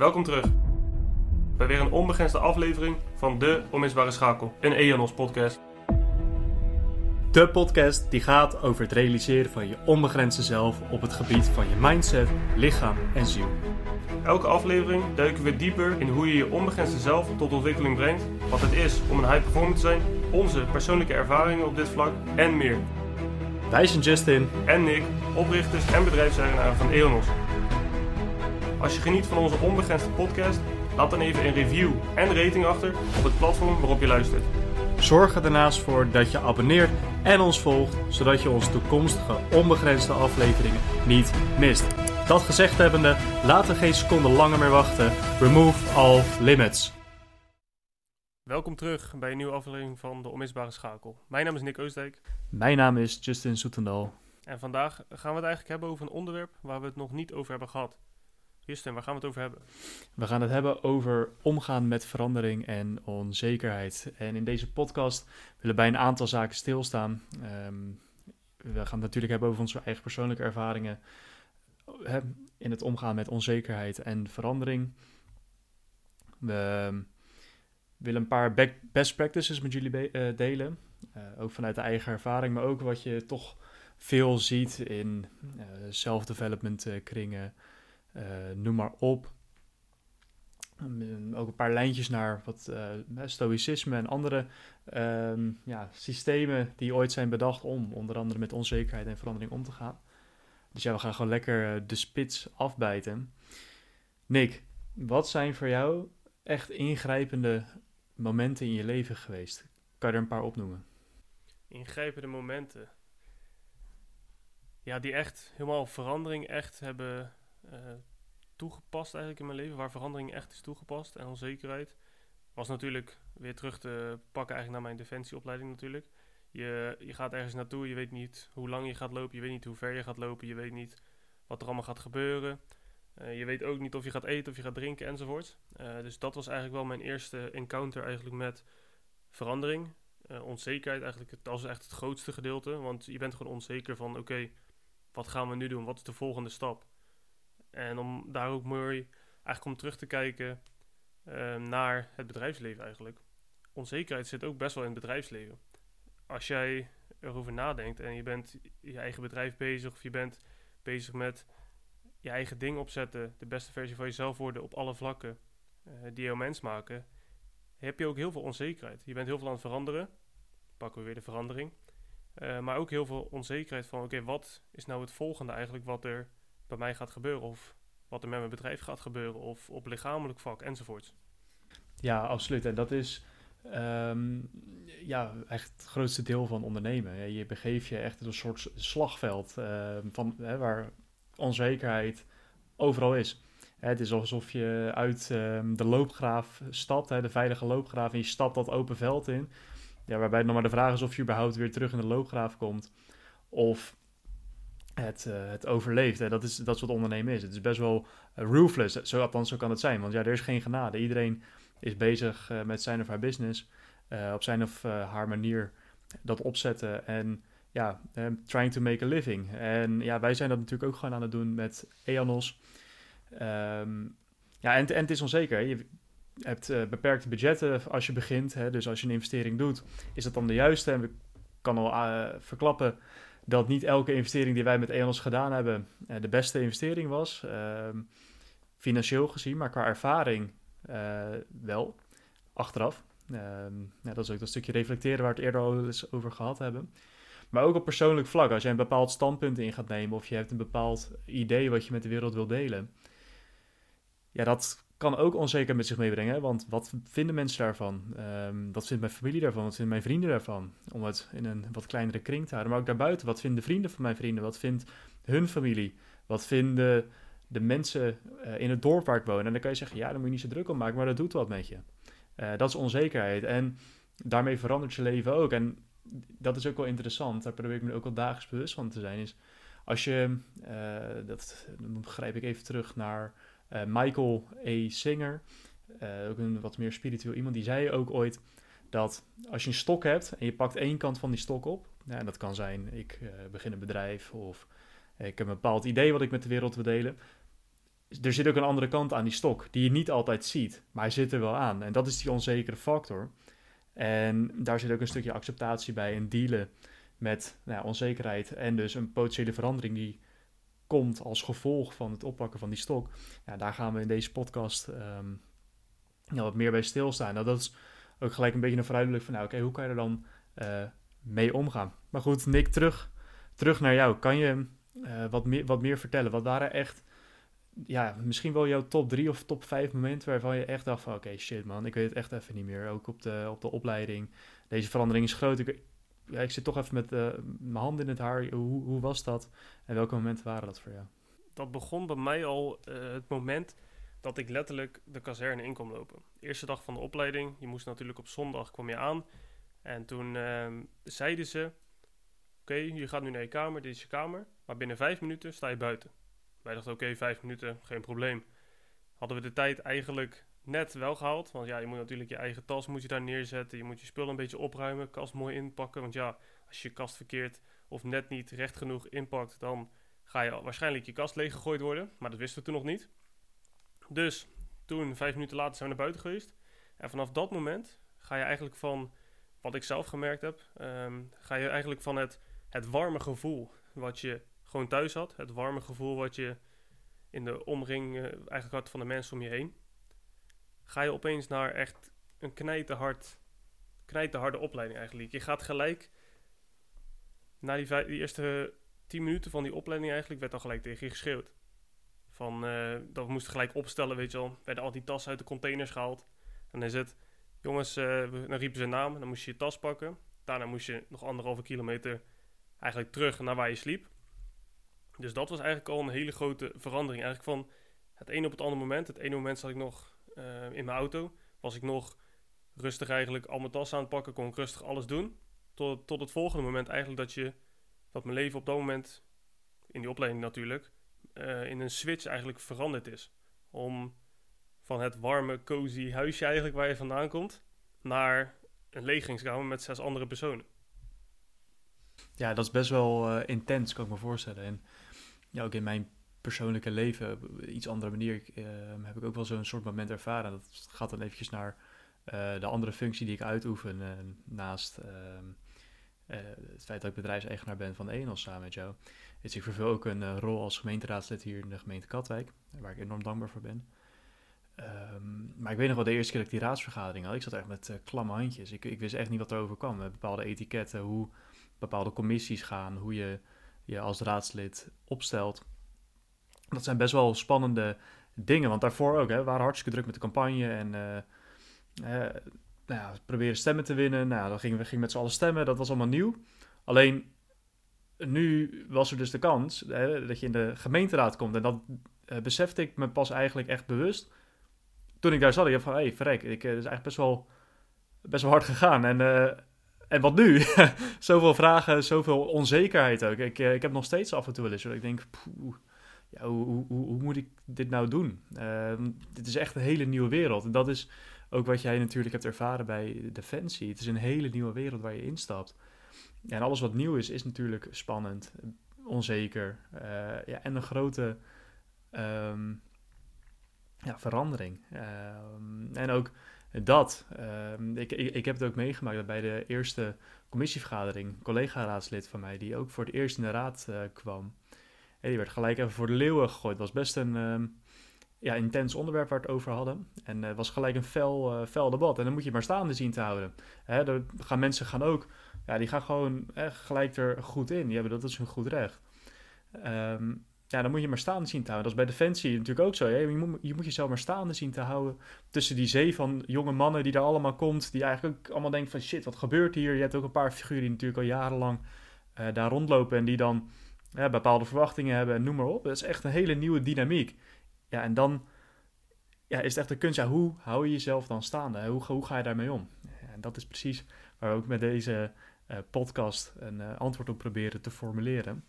Welkom terug bij weer een onbegrensde aflevering van de Onmisbare Schakel, een EONOS podcast. De podcast die gaat over het realiseren van je onbegrensde zelf op het gebied van je mindset, lichaam en ziel. Elke aflevering duiken we dieper in hoe je je onbegrensde zelf tot ontwikkeling brengt, wat het is om een high performer te zijn, onze persoonlijke ervaringen op dit vlak en meer. Wij zijn Justin En Nick, oprichters en bedrijfseigenaren van EONOS. Als je geniet van onze onbegrensde podcast, laat dan even een review en rating achter op het platform waarop je luistert. Zorg er daarnaast voor dat je abonneert en ons volgt, zodat je onze toekomstige onbegrensde afleveringen niet mist. Dat gezegd hebbende, laten we geen seconde langer meer wachten. Remove all limits. Welkom terug bij een nieuwe aflevering van de Onmisbare Schakel. Mijn naam is Nick Oostdijk Mijn naam is Justin Soetendal. en vandaag gaan we het eigenlijk hebben over een onderwerp waar we het nog niet over hebben gehad. Justin, waar gaan we het over hebben? We gaan het hebben over omgaan met verandering en onzekerheid. En in deze podcast willen we bij een aantal zaken stilstaan. Ehm, we gaan het natuurlijk hebben over onze eigen persoonlijke ervaringen hè, in het omgaan met onzekerheid en verandering. We ehm, willen een paar best practices met jullie eh, delen. Eh, ook vanuit de eigen ervaring, maar ook wat je toch veel ziet in eh, self-development kringen. Eh, noem maar op. Um, ook een paar lijntjes naar wat eh, stoïcisme en andere ehm, ja, systemen die ooit zijn bedacht om onder andere met onzekerheid en verandering om te gaan. Dus ja, we gaan gewoon lekker eh, de spits afbijten. Nick, wat zijn voor jou echt ingrijpende momenten in je leven geweest? Kan je er een paar opnoemen? Ingrijpende momenten. Ja, die echt helemaal verandering echt hebben toegepast eigenlijk in mijn leven. Waar verandering echt is toegepast en onzekerheid. Was natuurlijk weer terug te pakken eigenlijk naar mijn defensieopleiding natuurlijk. Je, je gaat ergens naartoe, je weet niet hoe lang je gaat lopen, je weet niet hoe ver je gaat lopen, je weet niet wat er allemaal gaat gebeuren. Eh, je weet ook niet of je gaat eten of je gaat drinken enzovoort. Eh, dus dat was eigenlijk wel mijn eerste encounter eigenlijk met verandering. Eh, onzekerheid eigenlijk, dat is echt het grootste gedeelte. Want je bent gewoon onzeker van, oké, wat gaan we nu doen? Wat is de volgende stap? En om daar ook mooi, eigenlijk om terug te kijken eh, naar het bedrijfsleven eigenlijk. Onzekerheid zit ook best wel in het bedrijfsleven. Als jij erover nadenkt en je bent je eigen bedrijf bezig of je bent bezig met je eigen ding opzetten, de beste versie van jezelf worden op alle vlakken eh, die jou mens maken, heb je ook heel veel onzekerheid. Je bent heel veel aan het veranderen. Pakken we weer de verandering. Eh, maar ook heel veel onzekerheid van, oké, wat is nou het volgende eigenlijk wat er bij mij gaat gebeuren? Of wat er met mijn bedrijf gaat gebeuren? Of op lichamelijk vlak enzovoort. Ja, absoluut. En dat is ehm, ja, echt het grootste deel van ondernemen. Je begeeft je echt een soort slagveld ehm, van, hè, waar onzekerheid overal is. Het is alsof je uit ehm, de loopgraaf stapt, hè, de veilige loopgraaf, en je stapt dat open veld in. Ja, waarbij nog maar de vraag is of je überhaupt weer terug in de loopgraaf komt. Of het, eh, het overleeft. Hè. Dat, is, dat is wat ondernemen is. Het is best wel eh, ruthless. Zo, althans, zo kan het zijn. Want ja, er is geen genade. Iedereen is bezig eh, met zijn of haar business. op zijn of haar manier dat opzetten. En ja, trying to make a living. En ja, wij zijn dat natuurlijk ook gewoon aan het doen met EANOS. Ehm, ja, en, en het is onzeker. Je hebt eh, beperkte budgetten als je begint. Hè, dus als je een investering doet, is dat dan de juiste? En we kan al verklappen dat niet elke investering die wij met EANOS gedaan hebben eh, de beste investering was. Ehm, financieel gezien, maar qua ervaring eh, wel. Achteraf. Ehm, dat is ook dat stukje reflecteren waar we het eerder over gehad hebben. Maar ook op persoonlijk vlak, als je een bepaald standpunt in gaat nemen of je hebt een bepaald idee wat je met de wereld wil delen. Ja, dat kan ook onzeker met zich meebrengen, want wat vinden mensen daarvan? Ehm, wat vindt mijn familie daarvan? Wat vinden mijn vrienden daarvan? Om het in een wat kleinere kring te houden. Maar ook daarbuiten, wat vinden de vrienden van mijn vrienden? Wat vindt hun familie? Wat vinden de mensen eh, in het dorp waar ik woon? En dan kan je zeggen, ja, daar moet je niet zo druk om maken, maar dat doet wat met je. Eh, dat is onzekerheid. En daarmee verandert je leven ook. En dat is ook wel interessant. Daar probeer ik me ook wel dagelijks bewust van te zijn. Is als je, eh, dat dan grijp ik even terug naar eh, Michael A. Singer, eh, ook een wat meer spiritueel iemand, die zei ook ooit dat als je een stok hebt en je pakt één kant van die stok op, en dat kan zijn, ik eh, begin een bedrijf of ik heb een bepaald idee wat ik met de wereld wil delen. er zit ook een andere kant aan die stok, die je niet altijd ziet, maar hij zit er wel aan. En dat is die onzekere factor. En daar zit ook een stukje acceptatie bij en dealen met nou onzekerheid en dus een potentiële verandering die komt als gevolg van het oppakken van die stok. Ja, daar gaan we in deze podcast ehm, wat meer bij stilstaan. Nou, dat is ook gelijk een beetje een vooruitblik van, nou oké, hoe kan je er dan uh, mee omgaan? Maar goed, Nick, terug, terug naar jou. Kan je uh, wat, meer, wat meer vertellen? Wat waren echt, ja, misschien wel jouw top drie of top vijf momenten waarvan je echt dacht van, oké, shit man, ik weet het echt even niet meer. Ook op de, op de opleiding. Deze verandering is groot. Ik, ja, ik zit toch even met uh, mijn hand in het haar. Hoe, hoe was dat? En welke momenten waren dat voor jou? Dat begon bij mij al het moment dat ik letterlijk de kazerne in kon lopen. eerste dag van de opleiding, je moest natuurlijk op zondag, kwam je aan. En toen uh, zeiden ze, oké, je gaat nu naar je kamer, dit is je kamer. Maar binnen vijf minuten sta je buiten. Wij dachten, oké, vijf minuten, geen probleem. Hadden we de tijd eigenlijk net wel gehaald. Want ja, je moet natuurlijk je eigen tas moet je daar neerzetten. Je moet je spullen een beetje opruimen, kast mooi inpakken. Want ja, als je je kast verkeerd of net niet recht genoeg inpakt, dan ga je waarschijnlijk je kast leeggegooid worden. Maar dat wisten we toen nog niet. Dus toen, vijf minuten later, zijn we naar buiten geweest. En vanaf dat moment ga je eigenlijk van, wat ik zelf gemerkt heb, um, ga je eigenlijk van het, het warme gevoel wat je gewoon thuis had, het warme gevoel wat je in de omring uh, eigenlijk had van de mensen om je heen, ga je opeens naar echt een knijterhard, knijterharde opleiding eigenlijk. Je gaat gelijk, na die, die eerste tien minuten van die opleiding eigenlijk, werd al gelijk tegen je geschreeuwd. Van, uh, dat we moesten gelijk opstellen, weet je wel. Werden al die tassen uit de containers gehaald. Dan is het, jongens, uh, dan riepen ze een naam. Dan moest je je tas pakken. Daarna moest je nog anderhalve kilometer eigenlijk terug naar waar je sliep. Dus dat was eigenlijk al een hele grote verandering. Eigenlijk van het ene op het andere moment. Het ene moment zat ik nog uh, in mijn auto. Was ik nog rustig eigenlijk al mijn tas aan het pakken. Kon ik rustig alles doen. Tot, tot het volgende moment eigenlijk dat je... Dat mijn leven op dat moment, in die opleiding natuurlijk uh, in een switch eigenlijk veranderd is. Om van het warme, cozy huisje eigenlijk waar je vandaan komt, naar een legeringskamer met zes andere personen. Ja, dat is best wel uh, intens, kan ik me voorstellen. En ja, ook in mijn persoonlijke leven, op iets andere manier, uh, heb ik ook wel zo'n soort moment ervaren. Dat gaat dan eventjes naar de andere functie die ik uitoefen naast ehm, het feit dat ik bedrijfseigenaar ben van Enos samen met jou. Dus ik vervul ook een rol als gemeenteraadslid hier in de gemeente Katwijk, waar ik enorm dankbaar voor ben. Um, maar ik weet nog wel de eerste keer dat ik die raadsvergadering had. Ik zat echt met klamme handjes. Ik, ik, wist echt niet wat er overkwam. Bepaalde etiketten, hoe bepaalde commissies gaan, hoe je je als raadslid opstelt. Dat zijn best wel spannende dingen. Want daarvoor ook, hè, we waren hartstikke druk met de campagne en uh, nou ja, proberen stemmen te winnen. Nou, dan gingen we gingen met z'n allen stemmen. Dat was allemaal nieuw. Alleen nu was er dus de kans hè, dat je in de gemeenteraad komt. En dat uh, besefte ik me pas eigenlijk echt bewust. Toen ik daar zat, ik van, hé, hey, verrek, ik, uh, is eigenlijk best wel, best wel hard gegaan. En, en wat nu? zoveel vragen, zoveel onzekerheid ook. Ik, ik heb nog steeds af en toe wel eens, ik denk, poeh, ja, hoe, hoe, hoe, moet ik dit nou doen? Ehm, dit is echt een hele nieuwe wereld. En dat is ook wat jij natuurlijk hebt ervaren bij Defensie. Het is een hele nieuwe wereld waar je instapt. En alles wat nieuw is, is natuurlijk spannend, onzeker uh, ja, en een grote um, ja, verandering. Um, en ook dat, ik, ik, ik, heb het ook meegemaakt bij de eerste commissievergadering, collega-raadslid van mij, die ook voor het eerst in de raad uh, kwam, die werd gelijk even voor de leeuwen gegooid. Het was best een ja, intens onderwerp waar we het over hadden. En het uh, was gelijk een fel, uh, fel debat. En dan moet je maar staande zien te houden. Hè, er gaan mensen gaan ook ja, die gaan gewoon echt gelijk er goed in. Die hebben dat, is hun goed recht. Um, ja, dan moet je maar staande zien te houden. Dat is bij Defensie natuurlijk ook zo. Je, moet, je moet jezelf maar staande zien te houden tussen die zee van jonge mannen die daar allemaal komt. Die eigenlijk ook allemaal denken van shit, wat gebeurt hier? Je hebt ook een paar figuren die natuurlijk al jarenlang uh, daar rondlopen. En die dan uh, bepaalde verwachtingen hebben en noem maar op. Dat is echt een hele nieuwe dynamiek. Ja, en dan ja, is het echt de kunst. Ja, hoe hou je jezelf dan staande? Hoe, hoe ga je daarmee om? Ja, en dat is precies waar we ook met deze uh, podcast een uh, antwoord op proberen te formuleren.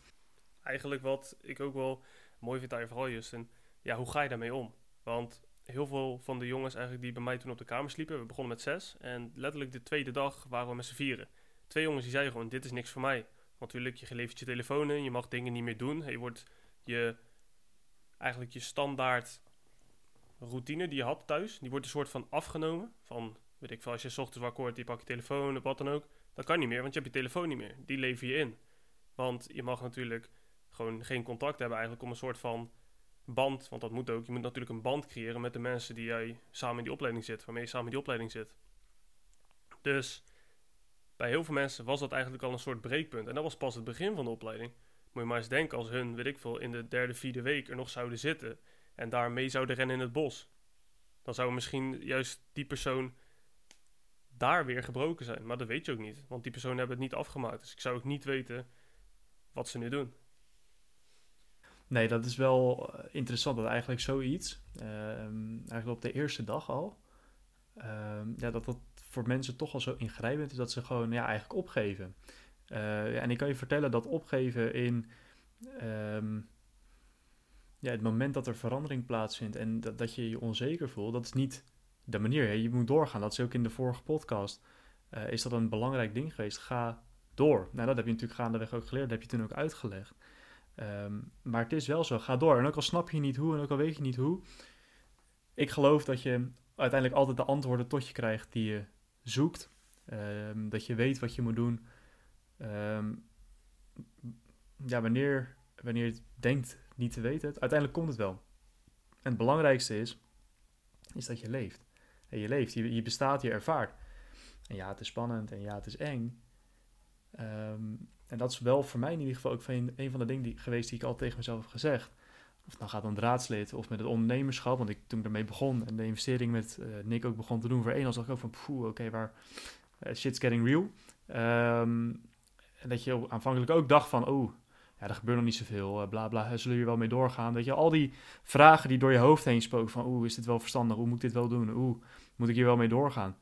Eigenlijk wat ik ook wel mooi vind aan je verhaal, Justin. Ja, hoe ga je daarmee om? Want heel veel van de jongens eigenlijk die bij mij toen op de kamer sliepen, we begonnen met zes. En letterlijk de tweede dag waren we met z'n vieren. Twee jongens die zeiden gewoon, dit is niks voor mij. Natuurlijk, je levert je telefoon in, je mag dingen niet meer doen. Je wordt je eigenlijk je standaard routine die je had thuis, die wordt een soort van afgenomen. Van, weet ik veel, als je s ochtends wakker wordt, je pak je telefoon of wat dan ook. Dat kan niet meer, want je hebt je telefoon niet meer. Die lever je in. Want je mag natuurlijk gewoon geen contact hebben eigenlijk om een soort van band, want dat moet ook. Je moet natuurlijk een band creëren met de mensen die jij samen in die opleiding zit, waarmee je samen in die opleiding zit. Dus bij heel veel mensen was dat eigenlijk al een soort breekpunt. En dat was pas het begin van de opleiding. Moet je maar eens denken als hun, weet ik veel, in de derde, vierde week er nog zouden zitten en daar mee zouden rennen in het bos. Dan zou misschien juist die persoon daar weer gebroken zijn. Maar dat weet je ook niet, want die personen hebben het niet afgemaakt. Dus ik zou ook niet weten wat ze nu doen. Nee, dat is wel eh, interessant dat eigenlijk zoiets, ehm, eigenlijk op de eerste dag al, ehm, ja, dat dat voor mensen toch al zo ingrijpend is dat ze gewoon ja, eigenlijk opgeven. Ja, en ik kan je vertellen dat opgeven in ehm, ja, het moment dat er verandering plaatsvindt en dat, dat je je onzeker voelt, dat is niet de manier. Hè? Je moet doorgaan. Dat is ook in de vorige podcast. Uh, is dat een belangrijk ding geweest? Ga door. Nou, dat heb je natuurlijk gaandeweg ook geleerd. Dat heb je toen ook uitgelegd. Um, maar het is wel zo. Ga door. En ook al snap je niet hoe en ook al weet je niet hoe. Ik geloof dat je uiteindelijk altijd de antwoorden tot je krijgt die je zoekt. Um, dat je weet wat je moet doen. Um, ja, wanneer, wanneer je denkt niet te weten, uiteindelijk komt het wel. En het belangrijkste is, is dat je leeft. En je leeft, je, bestaat, je ervaart. En ja, het is spannend en ja, het is eng. Um, en dat is wel voor mij in ieder geval ook een, een van de dingen die, geweest die ik al tegen mezelf heb gezegd. Of dan gaat dan raadslid of met het ondernemerschap. Want ik, toen ik ermee begon en de investering met uh, Nick ook begon te doen voor één, als dacht ik ook van, poeh, oké, waar uh, shit's getting real. Um, en dat je aanvankelijk ook dacht van, oh, ja, er gebeurt nog niet zoveel, uh, bla bla, zullen we hier wel mee doorgaan? Dat je al die vragen die door je hoofd heen spoken van, oeh, is dit wel verstandig? Hoe moet ik dit wel doen? Oeh, moet ik hier wel mee doorgaan?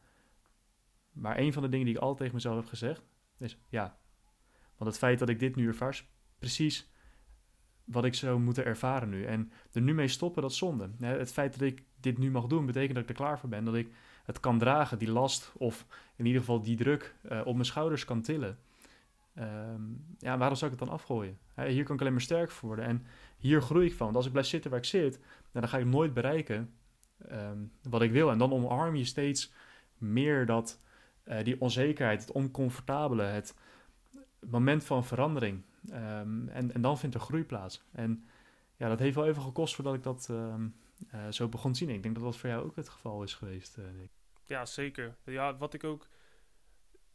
Maar een van de dingen die ik altijd tegen mezelf heb gezegd, is ja. Want het feit dat ik dit nu ervaar, precies wat ik zou moeten ervaren nu. En er nu mee stoppen, dat is zonde. Het feit dat ik dit nu mag doen, betekent dat ik er klaar voor ben. Dat ik het kan dragen, die last, of in ieder geval die druk uh, op mijn schouders kan tillen. Um, ja, waarom zou ik het dan afgooien? hier kan ik alleen maar sterk voor worden. En hier groei ik van. Want als ik blijf zitten waar ik zit, nou, dan ga ik nooit bereiken um, wat ik wil. En dan omarm je steeds meer dat, uh, die onzekerheid, het oncomfortabele, het moment van verandering. Um, en, en dan vindt er groei plaats. En ja, dat heeft wel even gekost voordat ik dat uh, zo begon zien. Ik denk dat dat voor jou ook het geval is geweest, Nick. Ja, zeker. Ja, wat ik ook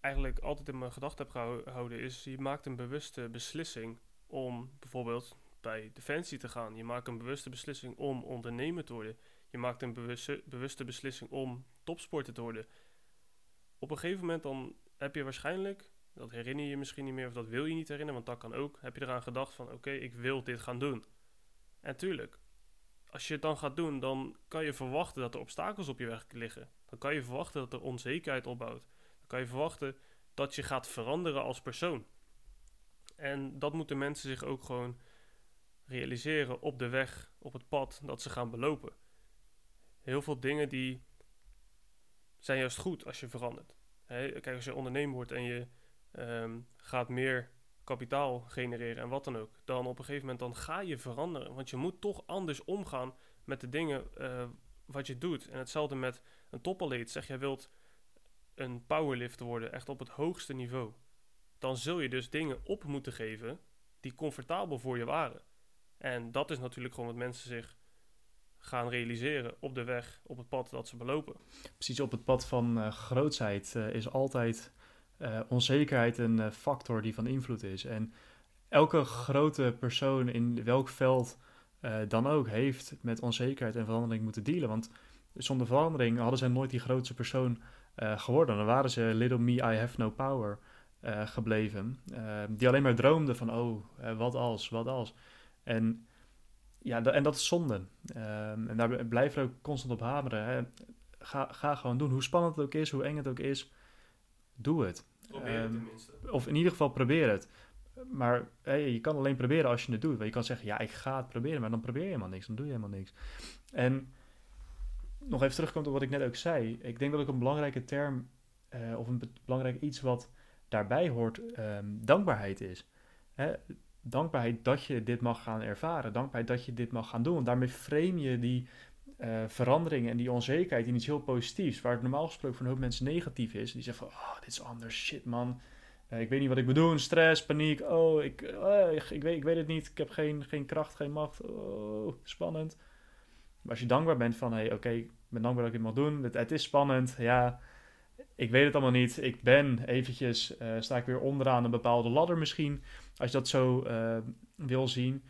eigenlijk altijd in mijn gedachten heb gehouden, is je maakt een bewuste beslissing om bijvoorbeeld bij Defensie te gaan. Je maakt een bewuste beslissing om ondernemer te worden. Je maakt een bewuste, bewuste beslissing om topsporter te worden. Op een gegeven moment dan heb je waarschijnlijk, dat herinner je misschien niet meer of dat wil je niet herinneren, want dat kan ook, heb je eraan gedacht van oké, ik wil dit gaan doen. En tuurlijk, als je het dan gaat doen, dan kan je verwachten dat er obstakels op je weg liggen. Dan kan je verwachten dat er onzekerheid opbouwt kan je verwachten dat je gaat veranderen als persoon. En dat moeten mensen zich ook gewoon realiseren op de weg, op het pad dat ze gaan belopen. Heel veel dingen die zijn juist goed als je verandert. kijk, als je ondernemer wordt en je ehm, gaat meer kapitaal genereren en wat dan ook, dan op een gegeven moment dan ga je veranderen. Want je moet toch anders omgaan met de dingen uh, wat je doet. En hetzelfde met een topatleet. Zeg, jij wilt een powerlifter worden, echt op het hoogste niveau, dan zul je dus dingen op moeten geven die comfortabel voor je waren. En dat is natuurlijk gewoon wat mensen zich gaan realiseren op de weg, op het pad dat ze belopen. Precies, op het pad van uh, grootsheid uh, is altijd uh, onzekerheid een factor die van invloed is. En elke grote persoon in welk veld dan ook heeft met onzekerheid en verandering moeten dealen. Want zonder verandering hadden zij nooit die grootste persoon geworden. Dan waren ze Little Me, I Have No Power gebleven. Uh, die alleen maar droomden van, oh, wat als, wat als. En, ja, en dat is zonde. Ehm, en daar blijven we ook constant op hameren. Ga, ga gewoon doen. Hoe spannend het ook is, hoe eng het ook is, doe het. Probeer het um, tenminste. Of in ieder geval probeer het. Maar hey, je kan alleen proberen als je het doet. Want je kan zeggen, ja, ik ga het proberen. Maar dan probeer je helemaal niks. Dan doe je helemaal niks. En nog even terugkomt op wat ik net ook zei. Ik denk dat ook een belangrijke term uh, of een belangrijk iets wat daarbij hoort, um, dankbaarheid is. Hè? dankbaarheid dat je dit mag gaan ervaren. Dankbaarheid dat je dit mag gaan doen. Want daarmee frame je die uh, verandering en die onzekerheid in iets heel positiefs. Waar het normaal gesproken voor een hoop mensen negatief is. Die zeggen van, oh, dit is anders, shit man. Uh, ik weet niet wat ik moet doen, stress, paniek. Oh, ik, uh, ik, ik, weet, ik weet het niet. Ik heb geen, geen kracht, geen macht. Oh, spannend. Maar als je dankbaar bent van, hey, oké, ik ben dankbaar dat ik dit mag doen. Het, het, is spannend, ja. Ik weet het allemaal niet. Ik ben eventjes, sta ik weer onderaan een bepaalde ladder misschien. Als je dat zo wil zien.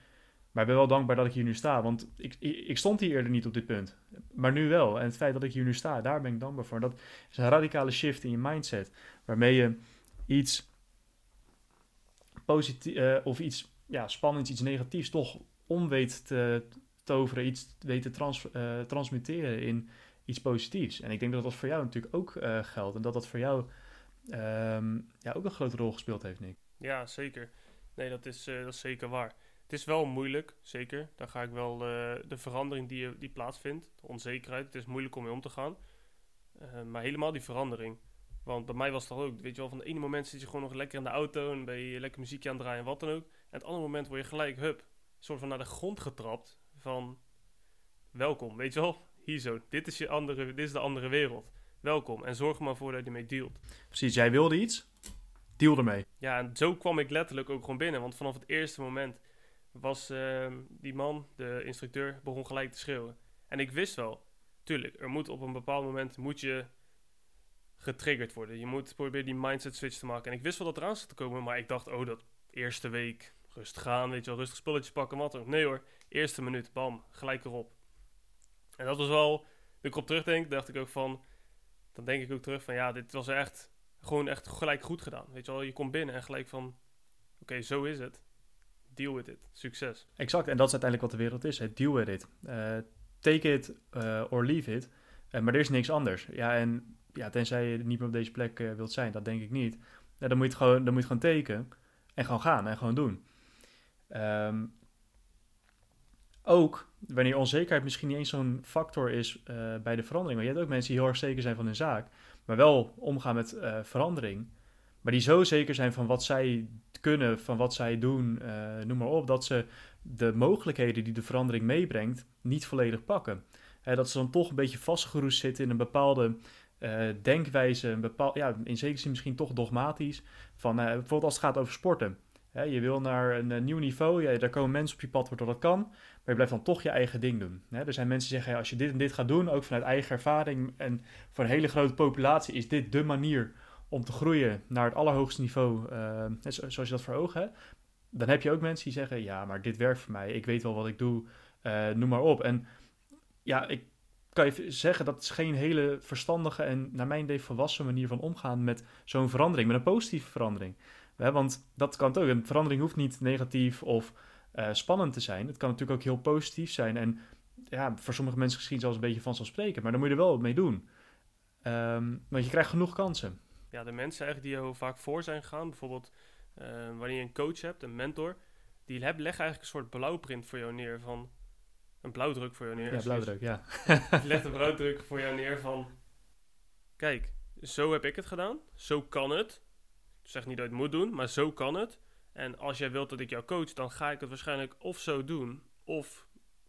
Maar ik ben wel dankbaar dat ik hier nu sta. Want ik, ik, stond hier eerder niet op dit punt. Maar nu wel. En het feit dat ik hier nu sta, daar ben ik dankbaar voor. Dat is een radicale shift in je mindset. Waarmee je iets positief uh, of iets ja, spannends, iets negatiefs toch om weet te toveren. Iets weet te trans uh, transmuteren in iets positiefs. En ik denk dat dat voor jou natuurlijk ook uh, geldt. En dat dat voor jou um, ja, ook een grote rol gespeeld heeft, Nick. Ja, zeker. Nee, dat is, dat is zeker waar. Het is wel moeilijk, zeker. Daar ga ik wel uh, de verandering die, die plaatsvindt, de onzekerheid. Het is moeilijk om mee om te gaan. Uh, maar helemaal die verandering. Want bij mij was het ook, weet je wel, van het ene moment zit je gewoon nog lekker in de auto en ben je lekker muziekje aan het draaien en wat dan ook. En het andere moment word je gelijk, hup, soort van naar de grond getrapt van welkom, weet je wel. Hier zo, dit is, je andere, dit is de andere wereld. Welkom en zorg er maar voor dat je ermee dealt. Precies, jij wilde iets, deal ermee. Ja, en zo kwam ik letterlijk ook gewoon binnen. Want vanaf het eerste moment was uh, die man, de instructeur, begon gelijk te schreeuwen. En ik wist wel, tuurlijk, er moet op een bepaald moment moet je getriggerd worden. Je moet proberen die mindset switch te maken. En ik wist wel dat eraan zat te komen, maar ik dacht, oh, dat eerste week, rustig gaan, weet je wel, rustig spulletjes pakken, wat ook. Nee hoor, eerste minuut, bam, gelijk erop. En dat was wel, toen ik op terugdenk, dacht ik ook van, dan denk ik ook terug van, ja, dit was echt, gewoon echt gelijk goed gedaan. Weet je wel, je komt binnen en gelijk van, oké, zo is het deal with it. Succes. Exact, en dat is uiteindelijk wat de wereld is. Deal with it. Uh, take it uh, or leave it. Uh, maar er is niks anders. Ja, en ja, tenzij je niet meer op deze plek wilt zijn, dat denk ik niet. Ja, dan, moet je het gewoon, dan moet je het gewoon tekenen en gewoon gaan en gewoon doen. Um, ook wanneer onzekerheid misschien niet eens zo'n factor is bij de verandering. Maar je hebt ook mensen die heel erg zeker zijn van hun zaak, maar wel omgaan met verandering. Maar die zo zeker zijn van wat zij kunnen, van wat zij doen, uh, noem maar op, dat ze de mogelijkheden die de verandering meebrengt niet volledig pakken. dat ze dan toch een beetje vastgeroest zitten in een bepaalde uh, denkwijze, een bepaal, ja, in zekere zin misschien toch dogmatisch. Van, uh, bijvoorbeeld als het gaat over sporten. je wil naar een nieuw niveau, ja, daar komen mensen op je pad waardoor dat kan, maar je blijft dan toch je eigen ding doen. er zijn mensen die zeggen, als je dit en dit gaat doen, ook vanuit eigen ervaring en voor een hele grote populatie, is dit de manier om te groeien naar het allerhoogste niveau, uh, zoals je dat voor ogen hebt, dan heb je ook mensen die zeggen: Ja, maar dit werkt voor mij, ik weet wel wat ik doe, uh, noem maar op. En ja, ik kan je zeggen dat is geen hele verstandige en naar mijn idee volwassen manier van omgaan met zo'n verandering, met een positieve verandering. want dat kan het ook. Een verandering hoeft niet negatief of uh, spannend te zijn. Het kan natuurlijk ook heel positief zijn. En ja, voor sommige mensen misschien zelfs een beetje vanzelfsprekend, maar dan moet je er wel mee doen. Um, want je krijgt genoeg kansen ja, de mensen eigenlijk die er vaak voor zijn gegaan, bijvoorbeeld uh, wanneer je een coach hebt, een mentor, die leggen eigenlijk een soort blauwprint voor jou neer van een blauwdruk voor jou neer. Ja, blauwdruk, ja. die legt een blauwdruk voor jou neer van kijk, zo heb ik het gedaan, zo kan het. Ik zeg niet dat je het moet doen, maar zo kan het. En als jij wilt dat ik jou coach, dan ga ik het waarschijnlijk of zo doen, of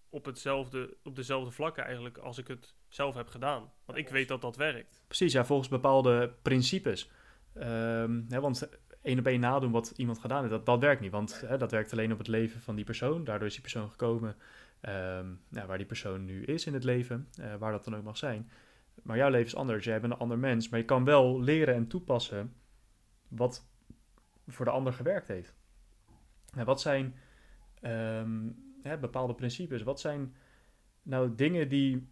op, hetzelfde, op dezelfde vlakken eigenlijk als ik het zelf heb gedaan. Want ik weet dat dat werkt. Precies, ja, volgens bepaalde principes. Um, hè, want één op één nadoen wat iemand gedaan heeft, dat, dat werkt niet. Want hè, dat werkt alleen op het leven van die persoon. Daardoor is die persoon gekomen um, nou, waar die persoon nu is in het leven, uh, waar dat dan ook mag zijn. Maar jouw leven is anders, jij bent een ander mens. Maar je kan wel leren en toepassen wat voor de ander gewerkt heeft. Wat zijn um, hè, bepaalde principes? Wat zijn nou dingen die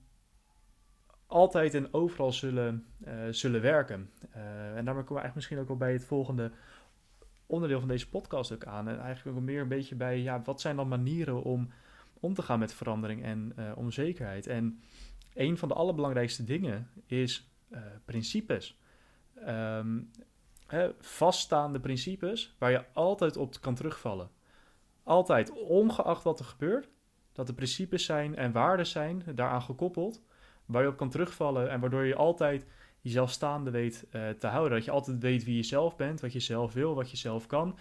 altijd en overal zullen, uh, zullen werken? Uh, en daarmee komen we eigenlijk misschien ook wel bij het volgende onderdeel van deze podcast ook aan. En eigenlijk ook meer een beetje bij, ja, wat zijn dan manieren om om te gaan met verandering en uh, onzekerheid? En een van de allerbelangrijkste dingen is principes. Um, hè, vaststaande principes waar je altijd op kan terugvallen altijd, ongeacht wat er gebeurt, dat er principes zijn en waarden zijn daaraan gekoppeld, waar je op kan terugvallen en waardoor je altijd jezelf staande weet uh, te houden. Dat je altijd weet wie je zelf bent, wat je zelf wil, wat je zelf kan.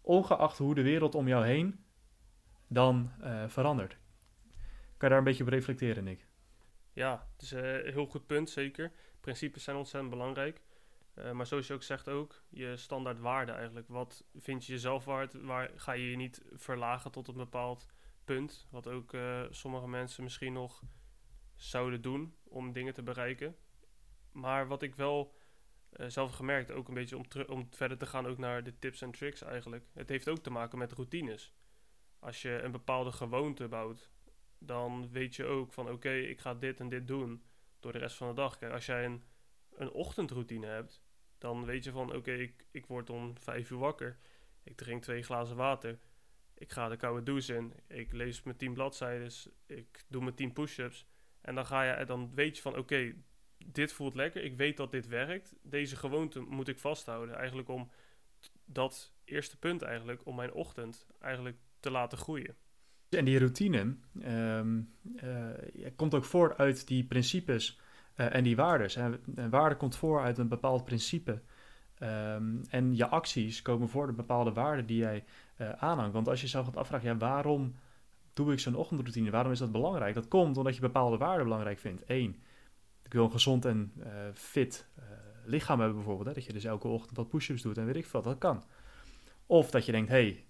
ongeacht hoe de wereld om jou heen dan uh, verandert. Kan je daar een beetje op reflecteren, Nick? Ja, het is een heel goed punt, zeker. Principes zijn ontzettend belangrijk. Maar zoals je ook zegt ook, je standaard waarde eigenlijk. Wat vind je jezelf waard? Waar ga je je niet verlagen tot een bepaald punt? Wat ook sommige mensen misschien nog zouden doen om dingen te bereiken. Maar wat ik wel uh, zelf gemerkt, ook een beetje om, om verder te gaan ook naar de tips en tricks eigenlijk. Het heeft ook te maken met routines. Als je een bepaalde gewoonte bouwt, dan weet je ook van oké, ik ga dit en dit doen door de rest van de dag. Kijk, als jij een, een ochtendroutine hebt, dan weet je van oké, ik, ik word om vijf uur wakker. Ik drink twee glazen water. Ik ga de koude douche in. Ik lees mijn tien bladzijden. Ik doe mijn tien push-ups. En dan, ga je, dan weet je van oké, dit voelt lekker. Ik weet dat dit werkt. Deze gewoonte moet ik vasthouden. Eigenlijk om dat eerste punt eigenlijk, om mijn ochtend eigenlijk te laten groeien. En die routine um, komt ook voort uit die principes uh, en die waardes. En, waarde komt voor uit een bepaald principe. Um, en je acties komen voor de bepaalde waarden die jij uh, aanhangt. Want als je zelf gaat afvragen, ja, waarom doe ik zo'n ochtendroutine? Waarom is dat belangrijk? Dat komt omdat je bepaalde waarden belangrijk vindt. Eén, ik wil een gezond en uh, fit uh, lichaam hebben bijvoorbeeld. Dat je dus elke ochtend wat push-ups doet en weet ik veel, dat kan. Of dat je denkt, hey,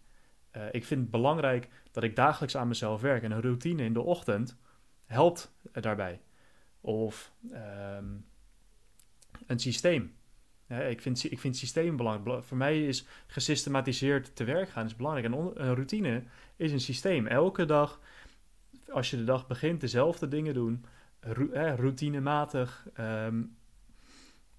uh, ik vind het belangrijk dat ik dagelijks aan mezelf werk. En een routine in de ochtend helpt daarbij. Of um, een systeem. Ik, vind, ik vind systeem belangrijk. Voor mij is gesystematiseerd te werk gaan is belangrijk. En een routine is een systeem. Elke dag, als je de dag begint, dezelfde dingen doen routinematig. Um,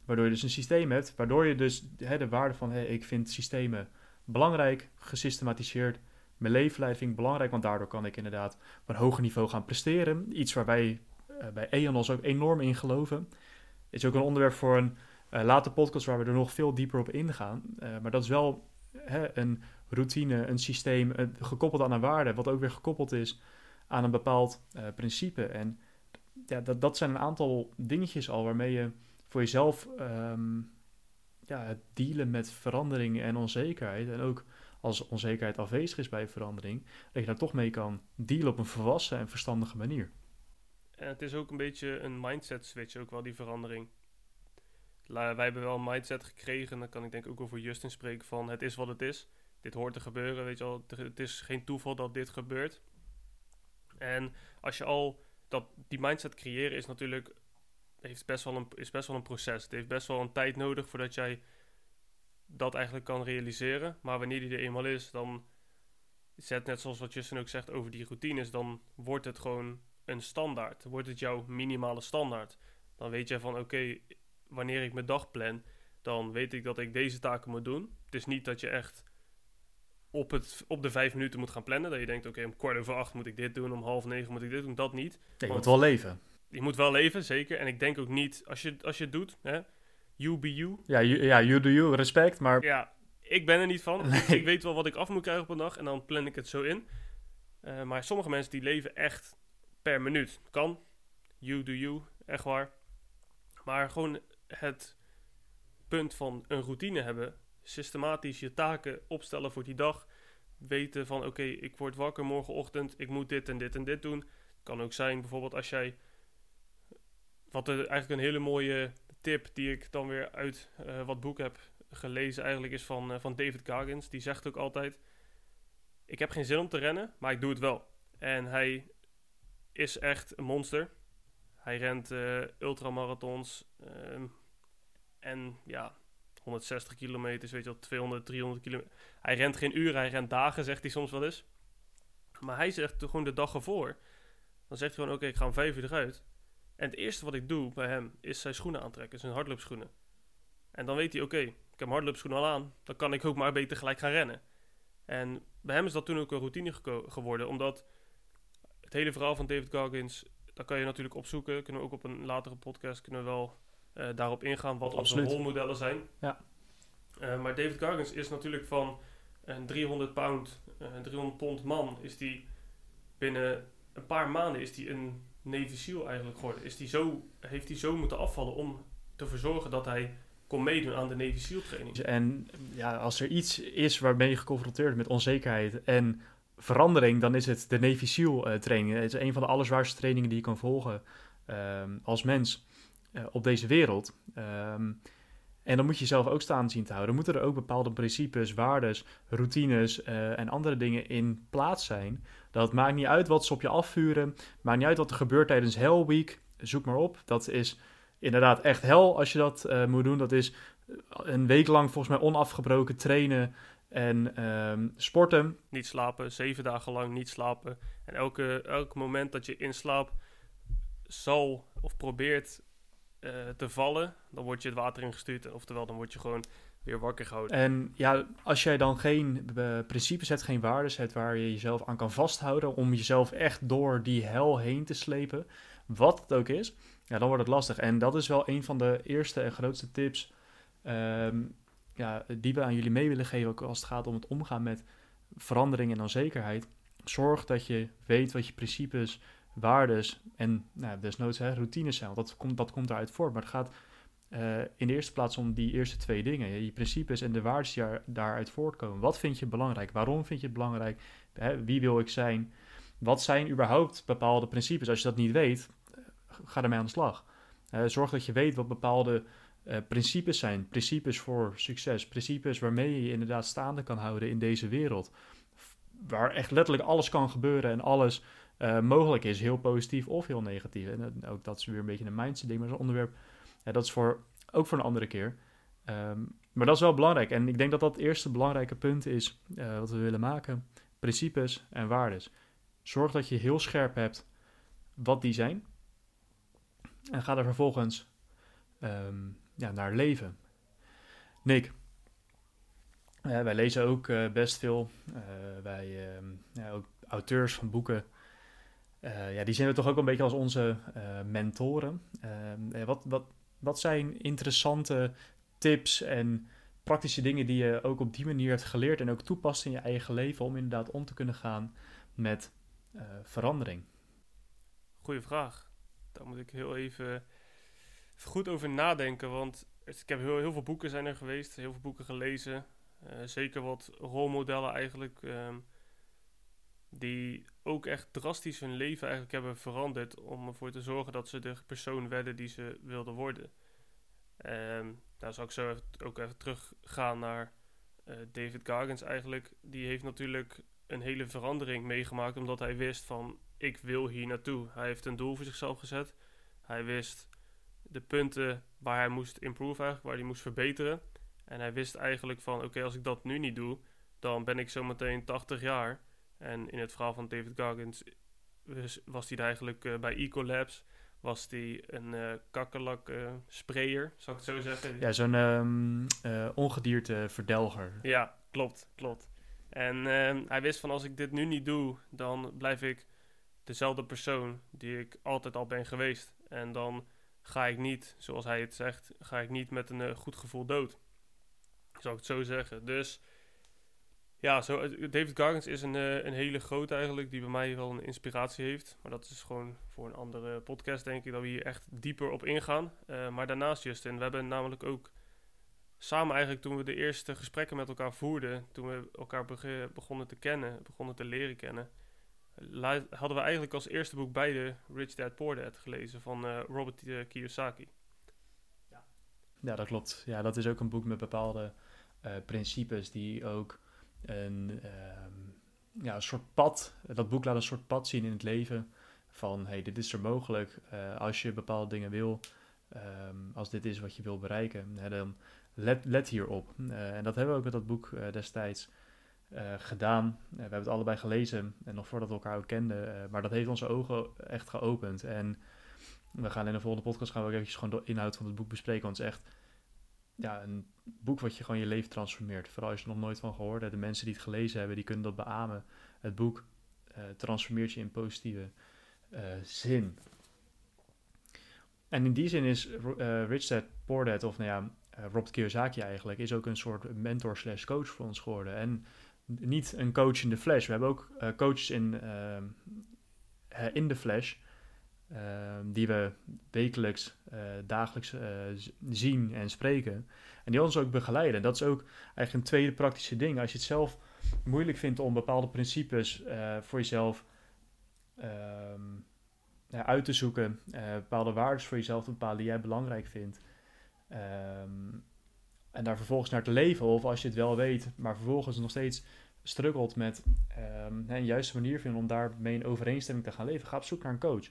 waardoor je dus een systeem hebt, waardoor je dus de waarde van ik vind systemen belangrijk, gesystematiseerd. Mijn leven vind ik belangrijk, want daardoor kan ik inderdaad op een hoger niveau gaan presteren. Iets waar wij uh, bij EONOS ook enorm in geloven. Is ook een onderwerp voor een later podcast waar we er nog veel dieper op ingaan. Uh, maar dat is wel hè, een routine, een systeem, gekoppeld aan een waarde, wat ook weer gekoppeld is aan een bepaald principe. En ja, dat, dat zijn een aantal dingetjes al waarmee je voor jezelf um, ja, het dealen met verandering en onzekerheid. En ook als onzekerheid afwezig is bij verandering, dat je daar toch mee kan dealen op een volwassen en verstandige manier. En het is ook een beetje een mindset switch, ook wel die verandering. Wij hebben wel een mindset gekregen, dan kan ik denk ook over Justin spreken van het is wat het is. Dit hoort te gebeuren, weet je wel. Het is geen toeval dat dit gebeurt. En als je al dat die mindset creëren is natuurlijk heeft best wel een, is best wel een proces. Het heeft best wel een tijd nodig voordat jij dat eigenlijk kan realiseren. Maar wanneer die er eenmaal is, dan het net zoals wat Justin ook zegt over die routines, dan wordt het gewoon een standaard. Wordt het jouw minimale standaard. Dan weet jij van oké, wanneer ik mijn dag plan, dan weet ik dat ik deze taken moet doen. Het is niet dat je echt op, het, op de vijf minuten moet gaan plannen. Dat je denkt, oké, om kwart over acht moet ik dit doen, om half negen moet ik dit doen. Dat niet. je moet wel leven. Je moet wel leven, zeker. En ik denk ook niet, als je, als je het doet, hè, you be you. Ja, you, ja, you do you, respect, maar... Ja, ik ben er niet van. Ik weet wel wat ik af moet krijgen op een dag en dan plan ik het zo in. Uh, maar sommige mensen die leven echt per minuut. Kan. You do you, echt waar. Maar gewoon het punt van een routine hebben systematisch je taken opstellen voor die dag. Weten van oké, ik word wakker morgenochtend, ik moet dit en dit en dit doen. Kan ook zijn bijvoorbeeld als jij. Wat eigenlijk een hele mooie tip die ik dan weer uit uh, wat boek heb gelezen, eigenlijk is van, uh, van David Goggins. Die zegt ook altijd: Ik heb geen zin om te rennen, maar ik doe het wel. En hij is echt een monster. Hij rent uh, ultramarathons. Ehm, en ja, 160 kilometer, weet je wel, 200, 300 kilometer. Hij rent geen uren, hij rent dagen, zegt hij soms wel eens. Maar hij zegt gewoon de dag ervoor. Dan zegt hij gewoon, oké, ik ga om vijf uur eruit. En het eerste wat ik doe bij hem, is zijn schoenen aantrekken, zijn hardloopschoenen. En dan weet hij, oké, ik heb mijn hardloopschoenen al aan. Dan kan ik ook maar beter gelijk gaan rennen. En bij hem is dat toen ook een routine geworden, omdat het hele verhaal van David Goggins, dat kan je natuurlijk opzoeken. Kunnen we ook op een latere podcast kunnen we wel uh, daarop ingaan wat onze rolmodellen zijn. Ja. Uh, maar David Goggins is natuurlijk van een 300 pound, uh, 300 pond man, is die binnen een paar maanden is die een Navy SEAL eigenlijk geworden. Is die zo, heeft hij zo moeten afvallen om te verzorgen dat hij kon meedoen aan de Navy SEAL training. En ja, als er iets is waarmee je geconfronteerd met onzekerheid en verandering, dan is het de Navy SEAL uh, training. Het is een van de allerzwaarste trainingen die je kan volgen ehm, als mens uh, op deze wereld. Um, en dan moet je jezelf ook staan zien te houden. Moeten er ook bepaalde principes, waardes, routines uh, en andere dingen in plaats zijn. Dat maakt niet uit wat ze op je afvuren. Maakt niet uit wat er gebeurt tijdens Hell Week. Zoek maar op. Dat is inderdaad echt hel als je dat uh, moet doen. Dat is een week lang volgens mij onafgebroken trainen en uh, sporten. Niet slapen, zeven dagen lang niet slapen. En elke, elk moment dat je in slaap zal of probeert uh, te vallen, dan word je het water ingestuurd. Oftewel, dan word je gewoon weer wakker gehouden. En ja, als jij dan geen uh, principes hebt, geen waarden hebt waar je jezelf aan kan vasthouden om jezelf echt door die hel heen te slepen, wat het ook is, ja, dan wordt het lastig. En dat is wel een van de eerste en grootste tips um, ja, die we aan jullie mee willen geven, ook als het gaat om het omgaan met verandering en onzekerheid. Zorg dat je weet wat je principes, waardes en nou, desnoods hè, routines zijn. Want dat komt, dat komt daaruit voort. Maar het gaat uh, in de eerste plaats om die eerste twee dingen. Je principes en de waarden die daar, daaruit voortkomen. Wat vind je belangrijk? Waarom vind je het belangrijk? Hè, wie wil ik zijn? Wat zijn überhaupt bepaalde principes? Als je dat niet weet, ga ermee aan de slag. Uh, zorg dat je weet wat bepaalde principes zijn. Principes voor succes. Principes waarmee je je inderdaad staande kan houden in deze wereld. Waar echt letterlijk alles kan gebeuren en alles uh, mogelijk is. Heel positief of heel negatief. En ook dat is weer een beetje een mindset ding. Maar zo'n onderwerp, dat is voor, ook voor een andere keer. Um, maar dat is wel belangrijk. En ik denk dat dat het eerste belangrijke punt is uh, wat we willen maken. Principes en waardes. Zorg dat je heel scherp hebt wat die zijn. En ga er vervolgens um, ja, naar leven. Nick, wij lezen ook best veel. Wij, ja, ook auteurs van boeken. Ja, die zien we toch ook een beetje als onze mentoren. Ehm, wat, wat, wat zijn interessante tips en praktische dingen die je ook op die manier hebt geleerd en ook toepast in je eigen leven om inderdaad om te kunnen gaan met verandering? Goeie vraag. Daar moet ik heel even goed over nadenken. Want ik heb heel, heel veel boeken zijn er geweest, heel veel boeken gelezen. Uh, zeker wat rolmodellen eigenlijk. Um, die ook echt drastisch hun leven eigenlijk hebben veranderd. Om ervoor te zorgen dat ze de persoon werden die ze wilden worden. Um, daar zal ik zo ook even teruggaan naar uh, David Goggins eigenlijk. Die heeft natuurlijk een hele verandering meegemaakt. Omdat hij wist van ik wil hier naartoe. Hij heeft een doel voor zichzelf gezet. Hij wist de punten waar hij moest improve waar hij moest verbeteren. En hij wist eigenlijk van, oké, als ik dat nu niet doe, dan ben ik zometeen 80 jaar. En in het verhaal van David Goggins was hij eigenlijk uh, bij Ecolabs, was hij een uh, kakkerlak uh, sprayer, zou ik het zo zeggen. Ja, zo'n um, ongedierte verdelger. Ja, klopt, klopt. En ehm, hij wist van, als ik dit nu niet doe, dan blijf ik dezelfde persoon die ik altijd al ben geweest. En dan ga ik niet, zoals hij het zegt, ga ik niet met een uh, goed gevoel dood. Zou ik het zo zeggen. Dus ja, zo, David Goggins is een, uh, een hele grote eigenlijk, die bij mij wel een inspiratie heeft. Maar dat is gewoon voor een andere podcast, denk ik, dat we hier echt dieper op ingaan. Uh, maar daarnaast, Justin, we hebben namelijk ook samen eigenlijk toen we de eerste gesprekken met elkaar voerden, toen we elkaar begonnen te kennen, begonnen te leren kennen, hadden we eigenlijk als eerste boek beide Rich Dad Poor Dad gelezen van uh, Robert Kiyosaki. Ja. ja, dat klopt. Ja, dat is ook een boek met bepaalde principes die ook een, um, ja, een soort pad, dat boek laat een soort pad zien in het leven van hey, dit is er mogelijk als je bepaalde dingen wil, um, als dit is wat je wil bereiken, hè, dan let, let hierop. en dat hebben we ook met dat boek destijds uh, gedaan. We hebben het allebei gelezen en nog voordat we elkaar ook kenden. Maar dat heeft onze ogen echt geopend. En we gaan in de volgende podcast gaan we ook eventjes gewoon de inhoud van het boek bespreken. Want het is echt ja, een boek wat je gewoon je leven transformeert. Vooral als je er nog nooit van gehoord hebt. De mensen die het gelezen hebben, die kunnen dat beamen. Het boek transformeert je in positieve zin. En in die zin is Rich Dad Poor Dad, of nou ja, Robert Kiyosaki eigenlijk, is ook een soort mentor slash coach voor ons geworden. En niet een coach in de flash. We hebben ook uh, coaches in, uh, in de flash. Ehm, die we wekelijks, uh, dagelijks zien en spreken. En die ons ook begeleiden. Dat is ook eigenlijk een tweede praktische ding. Als je het zelf moeilijk vindt om bepaalde principes voor jezelf ehm, uit te zoeken, bepaalde waarden voor jezelf te bepalen die jij belangrijk vindt. Ehm, en daar vervolgens naar te leven, of als je het wel weet, maar vervolgens nog steeds struggelt met een juiste manier vinden om daarmee in overeenstemming te gaan leven, ga op zoek naar een coach.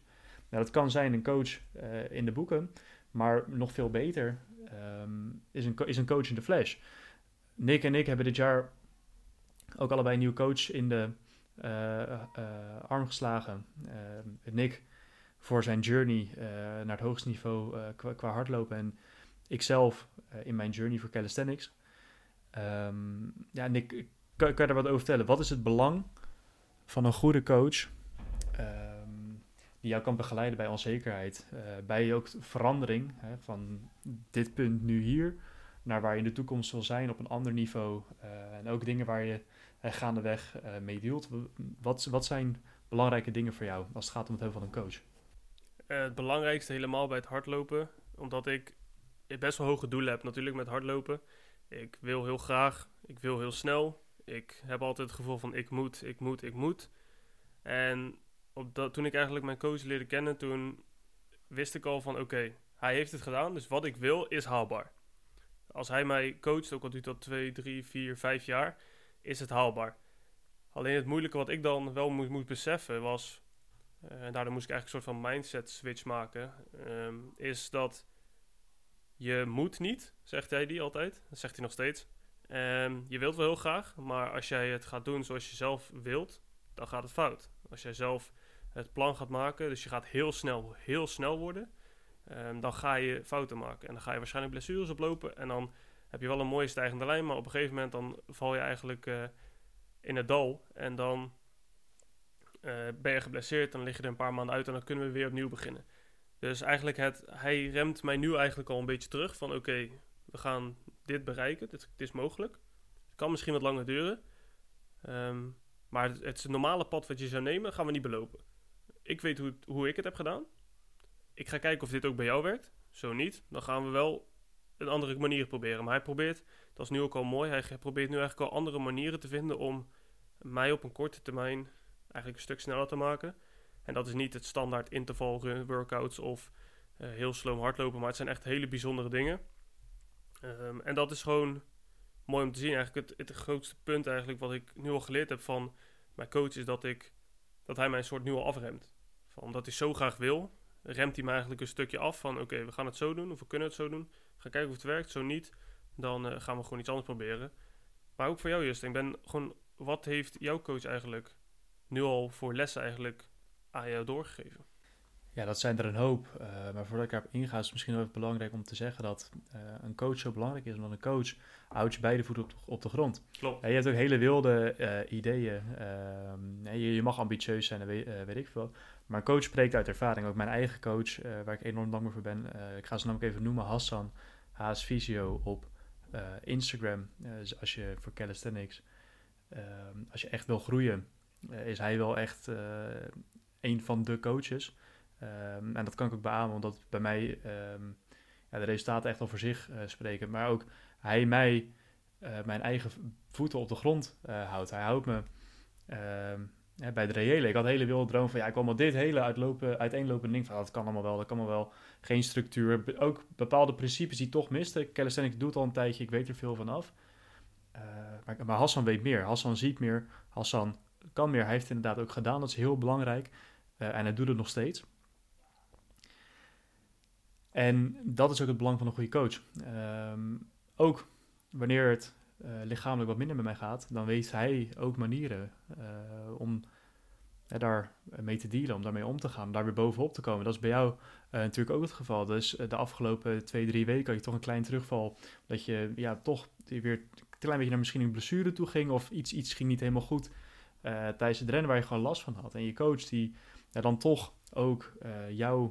Nou, dat kan zijn een coach uh, in de boeken, maar nog veel beter um, is, een, is een coach in de flash. Nick en ik hebben dit jaar ook allebei een nieuwe coach in de uh, uh, arm geslagen. Nick voor zijn journey naar het hoogste niveau qua, qua hardlopen en ikzelf in mijn journey voor calisthenics. Um, ja, Nick, kan, kan je daar wat over vertellen? Wat is het belang van een goede coach die jou kan begeleiden bij onzekerheid, uh, bij ook verandering hè, van dit punt nu hier naar waar je in de toekomst wil zijn op een ander niveau uh, en ook dingen waar je uh, gaandeweg mee dealt. Wat, wat zijn belangrijke dingen voor jou als het gaat om het hebben van een coach? het belangrijkste helemaal bij het hardlopen, omdat ik best wel hoge doelen heb natuurlijk met hardlopen. Ik wil heel graag, ik wil heel snel, ik heb altijd het gevoel van ik moet, ik moet, ik moet. En op toen ik eigenlijk mijn coach leerde kennen, toen wist ik al van oké, hij heeft het gedaan, dus wat ik wil is haalbaar. Als hij mij coacht, ook al duurt dat 2, 3, 4, 5 jaar, is het haalbaar. Alleen het moeilijke wat ik dan wel moet, moet beseffen was, uh, en daardoor moest ik eigenlijk een soort van mindset switch maken, um, is dat je moet niet, zegt hij die altijd, dat zegt hij nog steeds. Um, je wilt wel heel graag, maar als jij het gaat doen zoals je zelf wilt, dan gaat het fout. Als jij zelf het plan gaat maken, dus je gaat heel snel, heel snel worden, um, dan ga je fouten maken. En dan ga je waarschijnlijk blessures oplopen en dan heb je wel een mooie stijgende lijn, maar op een gegeven moment dan val je eigenlijk uh, in het dal en dan uh, ben je geblesseerd, dan lig je er een paar maanden uit en dan kunnen we weer opnieuw beginnen. Dus eigenlijk, het, hij remt mij nu eigenlijk al een beetje terug van oké, we gaan dit bereiken. Dit, is mogelijk. Het kan misschien wat langer duren. Ehm, maar het, het normale pad wat je zou nemen, gaan we niet belopen. Ik weet hoe, hoe ik het heb gedaan. Ik ga kijken of dit ook bij jou werkt. Zo niet, dan gaan we wel een andere manier proberen. Maar hij probeert, dat is nu ook al mooi, hij probeert nu eigenlijk al andere manieren te vinden om mij op een korte termijn eigenlijk een stuk sneller te maken. En dat is niet het standaard interval workouts of uh, heel slow hardlopen, maar het zijn echt hele bijzondere dingen. Um, en dat is gewoon mooi om te zien. Eigenlijk het, het grootste punt eigenlijk wat ik nu al geleerd heb van mijn coach is dat ik dat hij mij een soort al afremt. Omdat hij zo graag wil, remt hij mij eigenlijk een stukje af van oké, we gaan het zo doen of we kunnen het zo doen. Ga kijken of het werkt. Zo niet, dan uh, gaan we gewoon iets anders proberen. Maar ook voor jou, Justin. Ik ben gewoon, wat heeft jouw coach eigenlijk nu al voor lessen eigenlijk aan jou doorgegeven? Ja, dat zijn er een hoop. Uh, maar voordat ik daarop inga, is het misschien wel belangrijk om te zeggen dat uh, een coach zo belangrijk is. Omdat een coach houdt je beide voeten op de, op de grond. Klopt. Je hebt ook hele wilde uh, ideeën. Ehm, je, je, mag ambitieus zijn, weet, weet, ik veel. Maar een coach spreekt uit ervaring. Ook mijn eigen coach, waar ik enorm dankbaar voor ben. ik ga ze namelijk even noemen. Hassan, Haas Visio op Instagram. Dus als je voor calisthenics, ehm, als je echt wil groeien, is hij wel echt een van de coaches. Um, en dat kan ik ook beamen, omdat bij mij um, ja, de resultaten echt al voor zich uh, spreken. Maar ook hij mij, uh, mijn eigen voeten op de grond uh, houdt. Hij houdt me ja, bij de reële. Ik had een hele wilde droom van, ja, ik wil maar dit hele uitlopen, uiteenlopende ding van, dat kan allemaal wel, dat kan allemaal wel. Geen structuur, ook bepaalde principes die toch misten. Calisthenics doet al een tijdje, ik weet er veel van af. maar, maar Hassan weet meer, Hassan ziet meer, Hassan kan meer. Hij heeft inderdaad ook gedaan, dat is heel belangrijk. en hij doet het nog steeds. En dat is ook het belang van een goede coach. Um, ook wanneer het uh, lichamelijk wat minder met mij gaat, dan weet hij ook manieren uh, om uh, daar mee te dealen, om daarmee om te gaan, daar weer bovenop te komen. Dat is bij jou natuurlijk ook het geval. Dus de afgelopen twee, drie weken had je toch een klein terugval, dat je ja, toch weer een klein beetje naar misschien een blessure toe ging, of iets, iets ging niet helemaal goed tijdens het rennen waar je gewoon last van had. En je coach die dan toch ook jou uh,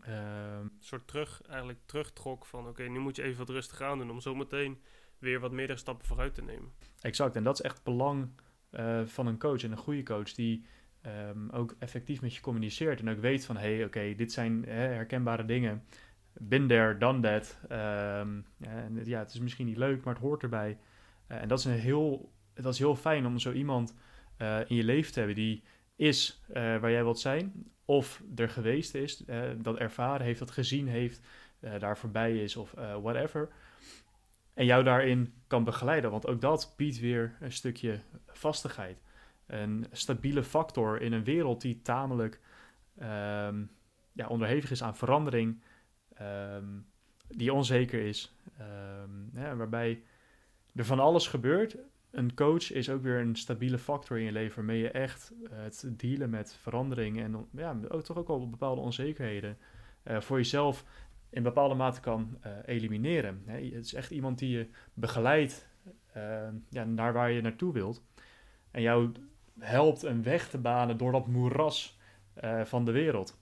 een soort terug, eigenlijk terugtrok van oké, nu moet je even wat rustig aan doen om zo meteen weer wat meerdere stappen vooruit te nemen. Exact, en dat is echt het belang uh, van een coach en een goede coach die ehm, ook effectief met je communiceert en ook weet van, hé, hey, oké, dit zijn hè, herkenbare dingen. Been there, done that. Ehm, en, ja, het is misschien niet leuk, maar het hoort erbij. Eh, en dat is, een heel, dat is heel fijn om zo iemand uh, in je leven te hebben die is waar jij wilt zijn, of er geweest is, dat ervaren heeft, dat gezien heeft, daar voorbij is of whatever. En jou daarin kan begeleiden, want ook dat biedt weer een stukje vastigheid. Een stabiele factor in een wereld die tamelijk um, ja, onderhevig is aan verandering, um, die onzeker is, ja, waarbij er van alles gebeurt. Een coach is ook weer een stabiele factor in je leven waarmee je echt uh, het dealen met verandering en ja, ook toch ook al bepaalde onzekerheden uh, voor jezelf in bepaalde mate kan uh, elimineren. Hè. Het is echt iemand die je begeleidt ja, naar waar je naartoe wilt en jou helpt een weg te banen door dat moeras van de wereld.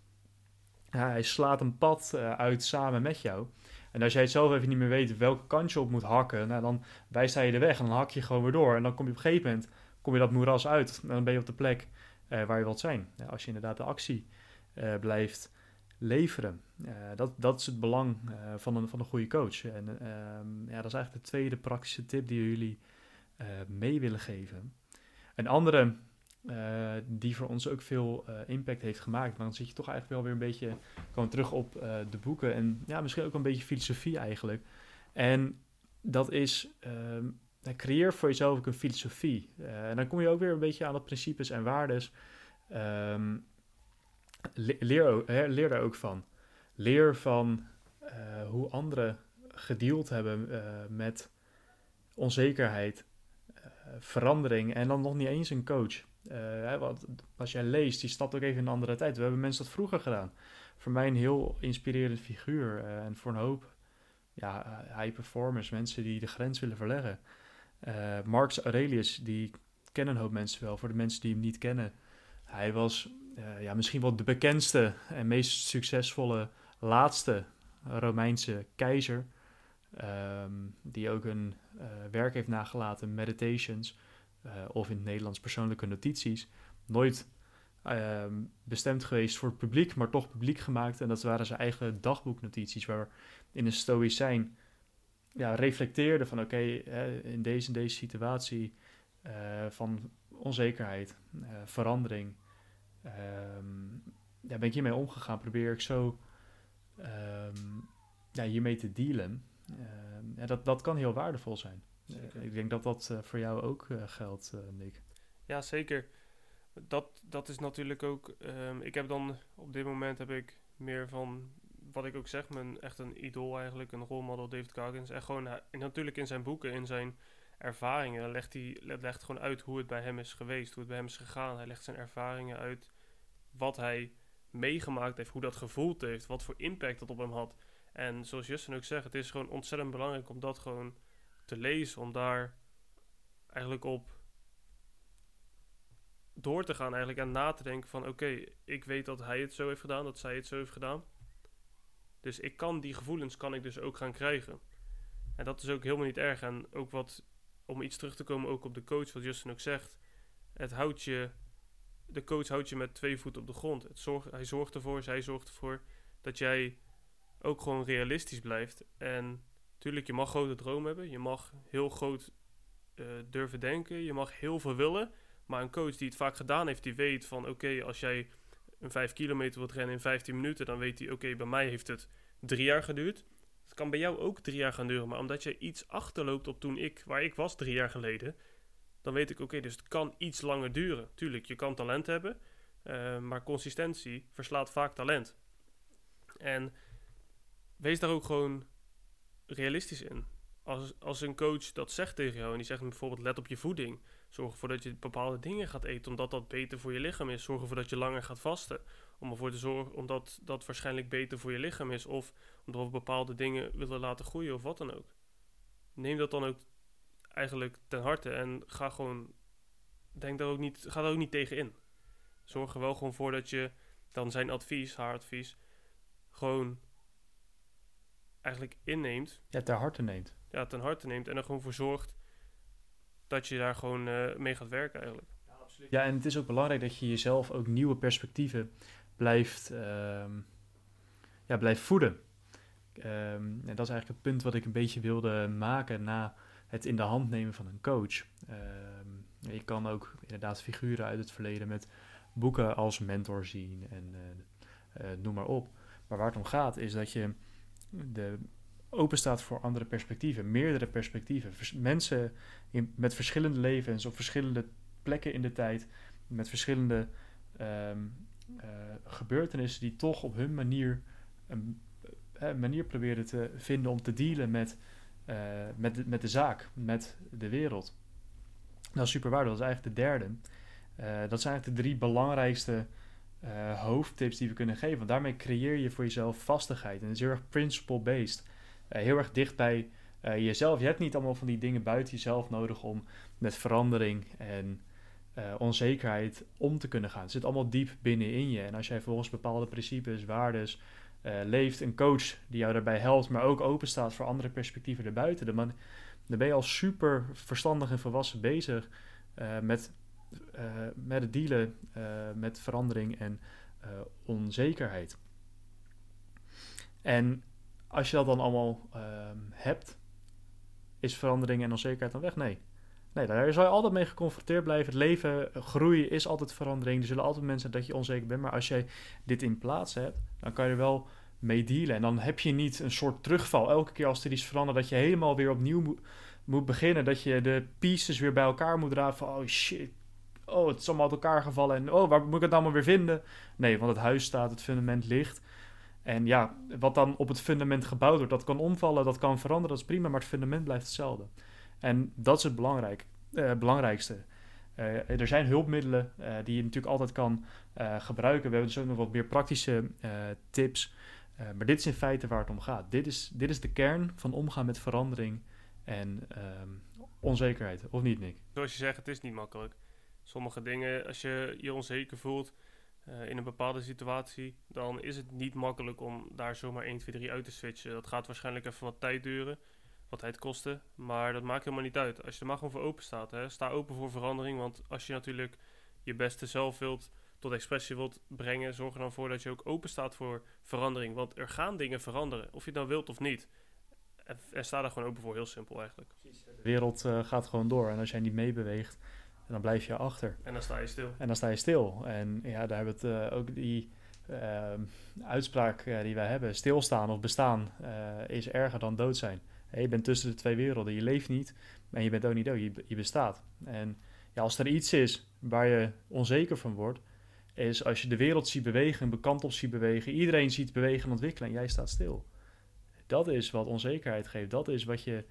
Hij slaat een pad uit samen met jou. En als jij het zelf even niet meer weet welke kant je op moet hakken, nou, dan wijst hij je de weg en dan hak je gewoon weer door. En dan kom je op een gegeven moment kom je dat moeras uit. En dan ben je op de plek uh, waar je wilt zijn. Ja, als je inderdaad de actie uh, blijft leveren. Uh, dat, dat is het belang van, een, van een goede coach. En ehm, ja, dat is eigenlijk de tweede praktische tip die jullie mee willen geven. Een andere uh, die voor ons ook veel uh, impact heeft gemaakt. Maar dan zit je toch eigenlijk wel weer een beetje gewoon terug op uh, de boeken. En ja, misschien ook een beetje filosofie eigenlijk. En dat is, um, creëer voor jezelf ook een filosofie. en dan kom je ook weer een beetje aan de principes en waardes. Um, leer, leer daar ook van. Leer van hoe anderen gedeeld hebben met onzekerheid, verandering en dan nog niet eens een coach. Uh, wat, als jij leest, die stapt ook even in een andere tijd. We hebben mensen dat vroeger gedaan. Voor mij een heel inspirerend figuur. Uh, en voor een hoop ja, high performers, mensen die de grens willen verleggen. Marcus Aurelius, die kennen een hoop mensen wel. Voor de mensen die hem niet kennen. Hij was ja, misschien wel de bekendste en meest succesvolle laatste Romeinse keizer. Um, die ook een werk heeft nagelaten, Meditations uh, of in het Nederlands persoonlijke notities, nooit uh, bestemd geweest voor het publiek, maar toch publiek gemaakt. En dat waren zijn eigen dagboeknotities, waar in een stoïcijn ja, reflecteerde van oké, in deze en deze situatie uh, van onzekerheid, uh, verandering, ja, ben ik hiermee omgegaan, probeer ik zo ja, hiermee te dealen. en dat, dat kan heel waardevol zijn. Zeker. ik denk dat dat uh, voor jou ook uh, geldt, uh, Nick. Ja, zeker. Dat, dat is natuurlijk ook... Um, ik heb dan... Op dit moment heb ik meer van... Wat ik ook zeg, mijn echt een idool eigenlijk. Een rolmodel, David Goggins. En gewoon natuurlijk in zijn boeken, in zijn ervaringen... Legt hij legt gewoon uit hoe het bij hem is geweest. Hoe het bij hem is gegaan. Hij legt zijn ervaringen uit. Wat hij meegemaakt heeft. Hoe dat gevoeld heeft. Wat voor impact dat op hem had. En zoals Justin ook zegt, het is gewoon ontzettend belangrijk om dat gewoon te lezen, om daar eigenlijk op door te gaan eigenlijk en na te denken van oké, ik weet dat hij het zo heeft gedaan, dat zij het zo heeft gedaan. Dus ik kan die gevoelens kan ik dus ook gaan krijgen. En dat is ook helemaal niet erg. En ook wat, om iets terug te komen ook op de coach, wat Justin ook zegt. Het houdt je, de coach houdt je met twee voeten op de grond. Het zorgt, hij zorgt ervoor, zij zorgt ervoor dat jij ook gewoon realistisch blijft. En Tuurlijk, je mag grote dromen hebben. Je mag heel groot uh, durven denken. Je mag heel veel willen. Maar een coach die het vaak gedaan heeft, die weet van... Oké, als jij een 5 kilometer wilt rennen in 15 minuten... dan weet hij, oké, bij mij heeft het drie jaar geduurd. Het kan bij jou ook drie jaar gaan duren. Maar omdat je iets achterloopt op toen ik, waar ik was drie jaar geleden... dan weet ik, oké, dus het kan iets langer duren. Tuurlijk, je kan talent hebben... Uh, maar consistentie verslaat vaak talent. En wees daar ook gewoon realistisch in. Als, als een coach dat zegt tegen jou en die zegt bijvoorbeeld let op je voeding. Zorg ervoor dat je bepaalde dingen gaat eten omdat dat beter voor je lichaam is. Zorg ervoor dat je langer gaat vasten. Om ervoor te zorgen omdat dat waarschijnlijk beter voor je lichaam is. Of omdat we bepaalde dingen willen laten groeien of wat dan ook. Neem dat dan ook eigenlijk ten harte en ga gewoon. Denk daar ook niet, ga daar ook niet tegen in. Zorg er wel gewoon voor dat je dan zijn advies, haar advies, gewoon eigenlijk inneemt. Ja, ter harte neemt. Ja, ten harte neemt en er gewoon voor zorgt dat je daar gewoon uh, mee gaat werken eigenlijk. Ja, Ja, en het is ook belangrijk dat je jezelf ook nieuwe perspectieven blijft, ehm, ja, blijft voeden. Ehm, en dat is eigenlijk het punt wat ik een beetje wilde maken na het in de hand nemen van een coach. Um, je kan ook inderdaad figuren uit het verleden met boeken als mentor zien en uh, noem maar op. Maar waar het om gaat is dat je de open staat voor andere perspectieven, meerdere perspectieven. Mensen in, met verschillende levens op verschillende plekken in de tijd, met verschillende um, uh, gebeurtenissen die toch op hun manier een, een manier proberen te vinden om te dealen met, uh, met, de, met de zaak, met de wereld. Nou, super waardevol. Dat is eigenlijk de derde. Dat zijn eigenlijk de drie belangrijkste uh, hoofdtips die we kunnen geven. Want daarmee creëer je voor jezelf vastigheid. En het is heel erg principle-based. Uh, heel erg dicht bij uh, jezelf. Je hebt niet allemaal van die dingen buiten jezelf nodig om met verandering en onzekerheid om te kunnen gaan. Het zit allemaal diep binnenin je. En als jij volgens bepaalde principes, waardes leeft, een coach die jou daarbij helpt, maar ook open staat voor andere perspectieven erbuiten, dan, dan ben je al super verstandig en volwassen bezig met met het dealen uh, met verandering en uh, onzekerheid. En als je dat dan allemaal ehm, hebt, is verandering en onzekerheid dan weg? Nee. Nee, daar zal je altijd mee geconfronteerd blijven. Het leven, groeien is altijd verandering. Er zullen altijd mensen dat je onzeker bent. Maar als jij dit in plaats hebt, dan kan je er wel mee dealen. En dan heb je niet een soort terugval. Elke keer als er iets verandert, dat je helemaal weer opnieuw moet, beginnen. Dat je de pieces weer bij elkaar moet dragen. Van, oh shit, oh, het is allemaal uit elkaar gevallen en oh, waar moet ik het allemaal weer vinden? Nee, want het huis staat, het fundament ligt. En ja, wat dan op het fundament gebouwd wordt, dat kan omvallen, dat kan veranderen, dat is prima, maar het fundament blijft hetzelfde. En dat is het belangrijk, eh, belangrijkste. Uh, er zijn hulpmiddelen uh, die je natuurlijk altijd kan gebruiken. We hebben dus ook nog wat meer praktische tips. maar dit is in feite waar het om gaat. Dit is, dit is de kern van omgaan met verandering en ehm, onzekerheid. Of niet, Nick? Zoals je zegt, het is niet makkelijk sommige dingen, als je je onzeker voelt uh, in een bepaalde situatie, dan is het niet makkelijk om daar zomaar 1, 2, 3 uit te switchen. Dat gaat waarschijnlijk even wat tijd duren, wat tijd kosten, maar dat maakt helemaal niet uit. Als je er maar gewoon voor open staat, hè, sta open voor verandering, want als je natuurlijk je beste zelf wilt tot expressie wilt brengen, zorg er dan voor dat je ook open staat voor verandering. Want er gaan dingen veranderen, of je het nou wilt of niet. En, en sta daar gewoon open voor, heel simpel eigenlijk. De wereld uh, gaat gewoon door en als jij niet meebeweegt, en dan blijf je achter. En dan sta je stil. En dan sta je stil. En ja, daar hebben we het uh, ook die uh, uitspraak uh, die wij hebben. Stilstaan of bestaan eh, is erger dan dood zijn. Je bent tussen de twee werelden. Je leeft niet, maar je bent ook niet dood. Je, je bestaat. En ja, als er iets is waar je onzeker van wordt, is als je de wereld ziet bewegen, een kant op ziet bewegen, iedereen ziet bewegen en ontwikkelen en jij staat stil. Dat is wat onzekerheid geeft. Dat is wat je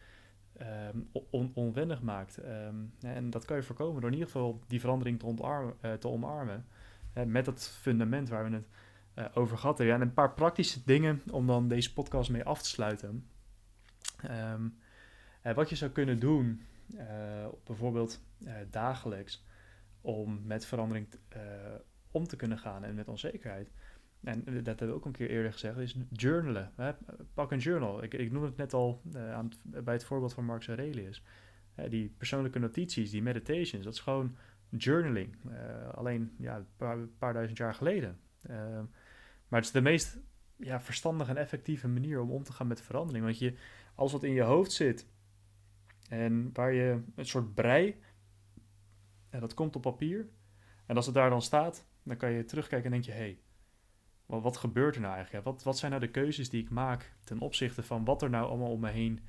um, on onwennig maakt. Um, en dat kan je voorkomen door in ieder geval die verandering te, ontarmen, uh, te omarmen. Met het fundament waar we het uh, over gehad hebben. Ja, en een paar praktische dingen om dan deze podcast mee af te sluiten. Um, wat je zou kunnen doen, bijvoorbeeld dagelijks, om met verandering om te kunnen gaan en met onzekerheid en dat hebben we ook een keer eerder gezegd, is journalen. Hè? Pak een journal. Ik, ik noem het net al uh, aan bij het voorbeeld van Marcus Aurelius. Uh, die persoonlijke notities, die meditations, dat is gewoon journaling. Uh, alleen ja, een paar, paar, duizend jaar geleden. Ehm, maar het is de meest ja, verstandige en effectieve manier om om te gaan met verandering. Want je, als wat in je hoofd zit en waar je een soort brei, en dat komt op papier. En als het daar dan staat, dan kan je terugkijken en denk je, hé, hey, wat, gebeurt er nou eigenlijk? Wat, wat zijn nou de keuzes die ik maak ten opzichte van wat er nou allemaal om me heen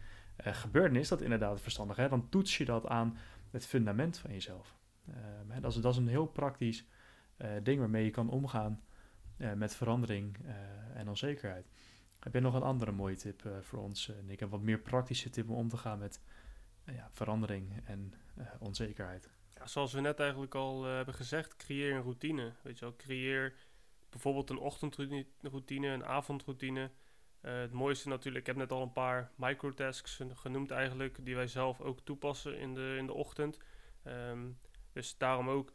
uh, gebeurt? En is dat inderdaad verstandig? Hè? Dan toets je dat aan het fundament van jezelf. Hè? Dat, is, dat is een heel praktisch uh, ding waarmee je kan omgaan met verandering en onzekerheid. Heb je nog een andere mooie tip voor ons, Nick? Een wat meer praktische tip om om te gaan met ja, verandering en onzekerheid? Ja, zoals we net eigenlijk al hebben gezegd, creëer een routine. Weet je wel, creëer bijvoorbeeld een ochtendroutine, een avondroutine. Uh, het mooiste natuurlijk, ik heb net al een paar microtasks genoemd eigenlijk, die wij zelf ook toepassen in de, in de ochtend. Um, dus daarom ook,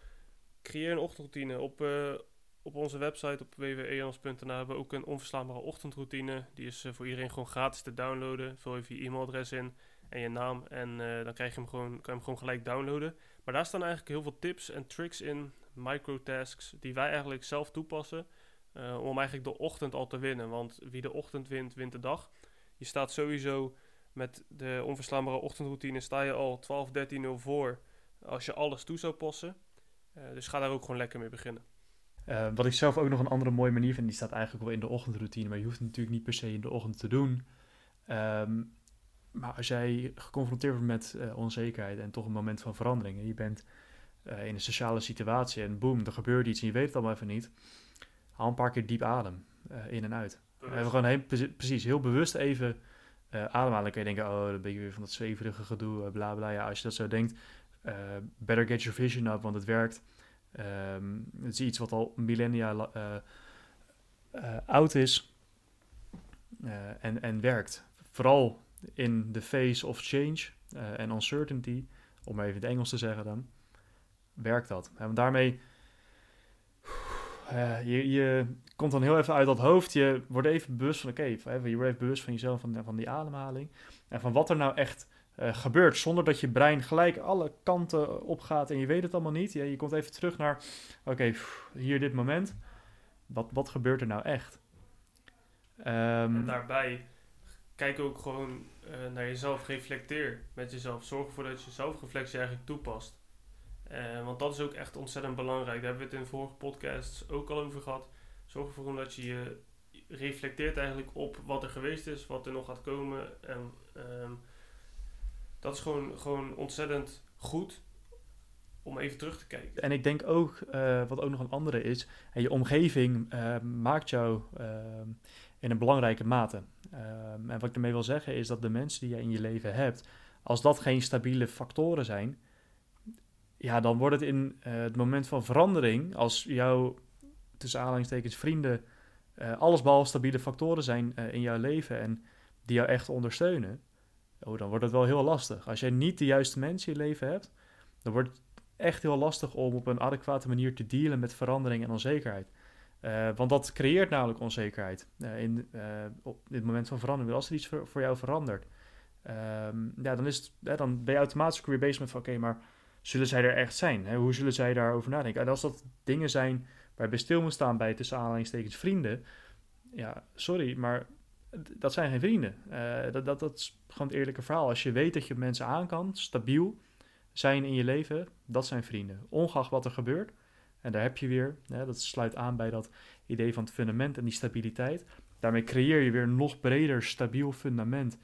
creëer een ochtendroutine. Op, uh, op onze website op www.eans.nl hebben we ook een onverslaanbare ochtendroutine. Die is uh, voor iedereen gewoon gratis te downloaden. Vul even je e-mailadres in en je naam. En eh, dan krijg je hem gewoon, kan je hem gewoon gelijk downloaden. Maar daar staan eigenlijk heel veel tips en tricks in, microtasks, die wij eigenlijk zelf toepassen. eh, om eigenlijk de ochtend al te winnen. Want wie de ochtend wint, wint de dag. Je staat sowieso met de onverslaanbare ochtendroutine, sta je al 12, 13 0 voor. Als je alles toe zou passen. Eh, dus ga daar ook gewoon lekker mee beginnen. Eh, wat ik zelf ook nog een andere mooie manier vind, die staat eigenlijk wel in de ochtendroutine, maar je hoeft het natuurlijk niet per se in de ochtend te doen. Ehm, maar als jij geconfronteerd wordt met onzekerheid en toch een moment van verandering, en je bent eh, in een sociale situatie en boem, er gebeurt iets en je weet het allemaal even niet, haal een paar keer diep adem eh, in en uit. Even gewoon heel, pre- precies, heel bewust even eh ademhalen. Dan kun je denken, oh, dan ben je weer van dat zweverige gedoe, bla bla. Ja, als je dat zo denkt, better get your vision up, want het werkt. Ehm, het is iets wat al millennia oud is en, en werkt. Vooral in the face of change en uncertainty, om even in het Engels te zeggen dan, werkt dat. En daarmee, eh, je, je komt dan heel even uit dat hoofd, je wordt even bewust van, oké, je wordt even bewust van jezelf, van, van die ademhaling. En van wat er nou echt eh, gebeurt, zonder dat je brein gelijk alle kanten opgaat en je weet het allemaal niet. Je, je komt even terug naar, oké, hier dit moment. Wat, wat gebeurt er nou echt? Ehm, En daarbij kijk ook gewoon eh, naar jezelf, reflecteer met jezelf. Zorg ervoor dat je zelfreflectie eigenlijk toepast. Eh, want dat is ook echt ontzettend belangrijk. Daar hebben we het in vorige podcasts ook al over gehad. Zorg ervoor dat je je reflecteert eigenlijk op wat er geweest is, wat er nog gaat komen. En ehm, dat is gewoon, gewoon ontzettend goed om even terug te kijken. En ik denk ook, eh, wat ook nog een andere is, en je omgeving eh, maakt jou ehm, in een belangrijke mate. Ehm, en wat ik ermee wil zeggen is dat de mensen die je in je leven hebt, als dat geen stabiele factoren zijn, ja, dan wordt het in eh, het moment van verandering, als jouw, tussen aanhalingstekens, vrienden, eh allesbehalve stabiele factoren zijn eh, in jouw leven en die jou echt ondersteunen, oh, dan wordt het wel heel lastig. Als jij niet de juiste mensen in je leven hebt, dan wordt het echt heel lastig om op een adequate manier te dealen met verandering en onzekerheid. Want dat creëert namelijk onzekerheid in, op dit moment van verandering. Als er iets voor, voor jou verandert, ehm, ja, dan, is het, dan ben je automatisch weer bezig met van oké, maar zullen zij er echt zijn? Hè? Hoe zullen zij daarover nadenken? En als dat dingen zijn waar bij stil moet staan bij tussen aanhalingstekens vrienden, ja, sorry, maar dat zijn geen vrienden. Eh, dat, dat, dat is gewoon het eerlijke verhaal. Als je weet dat je mensen aan kan, stabiel zijn in je leven, dat zijn vrienden. Ongeacht wat er gebeurt. En daar heb je weer, hè, dat sluit aan bij dat idee van het fundament en die stabiliteit. Daarmee creëer je weer een nog breder, stabiel fundament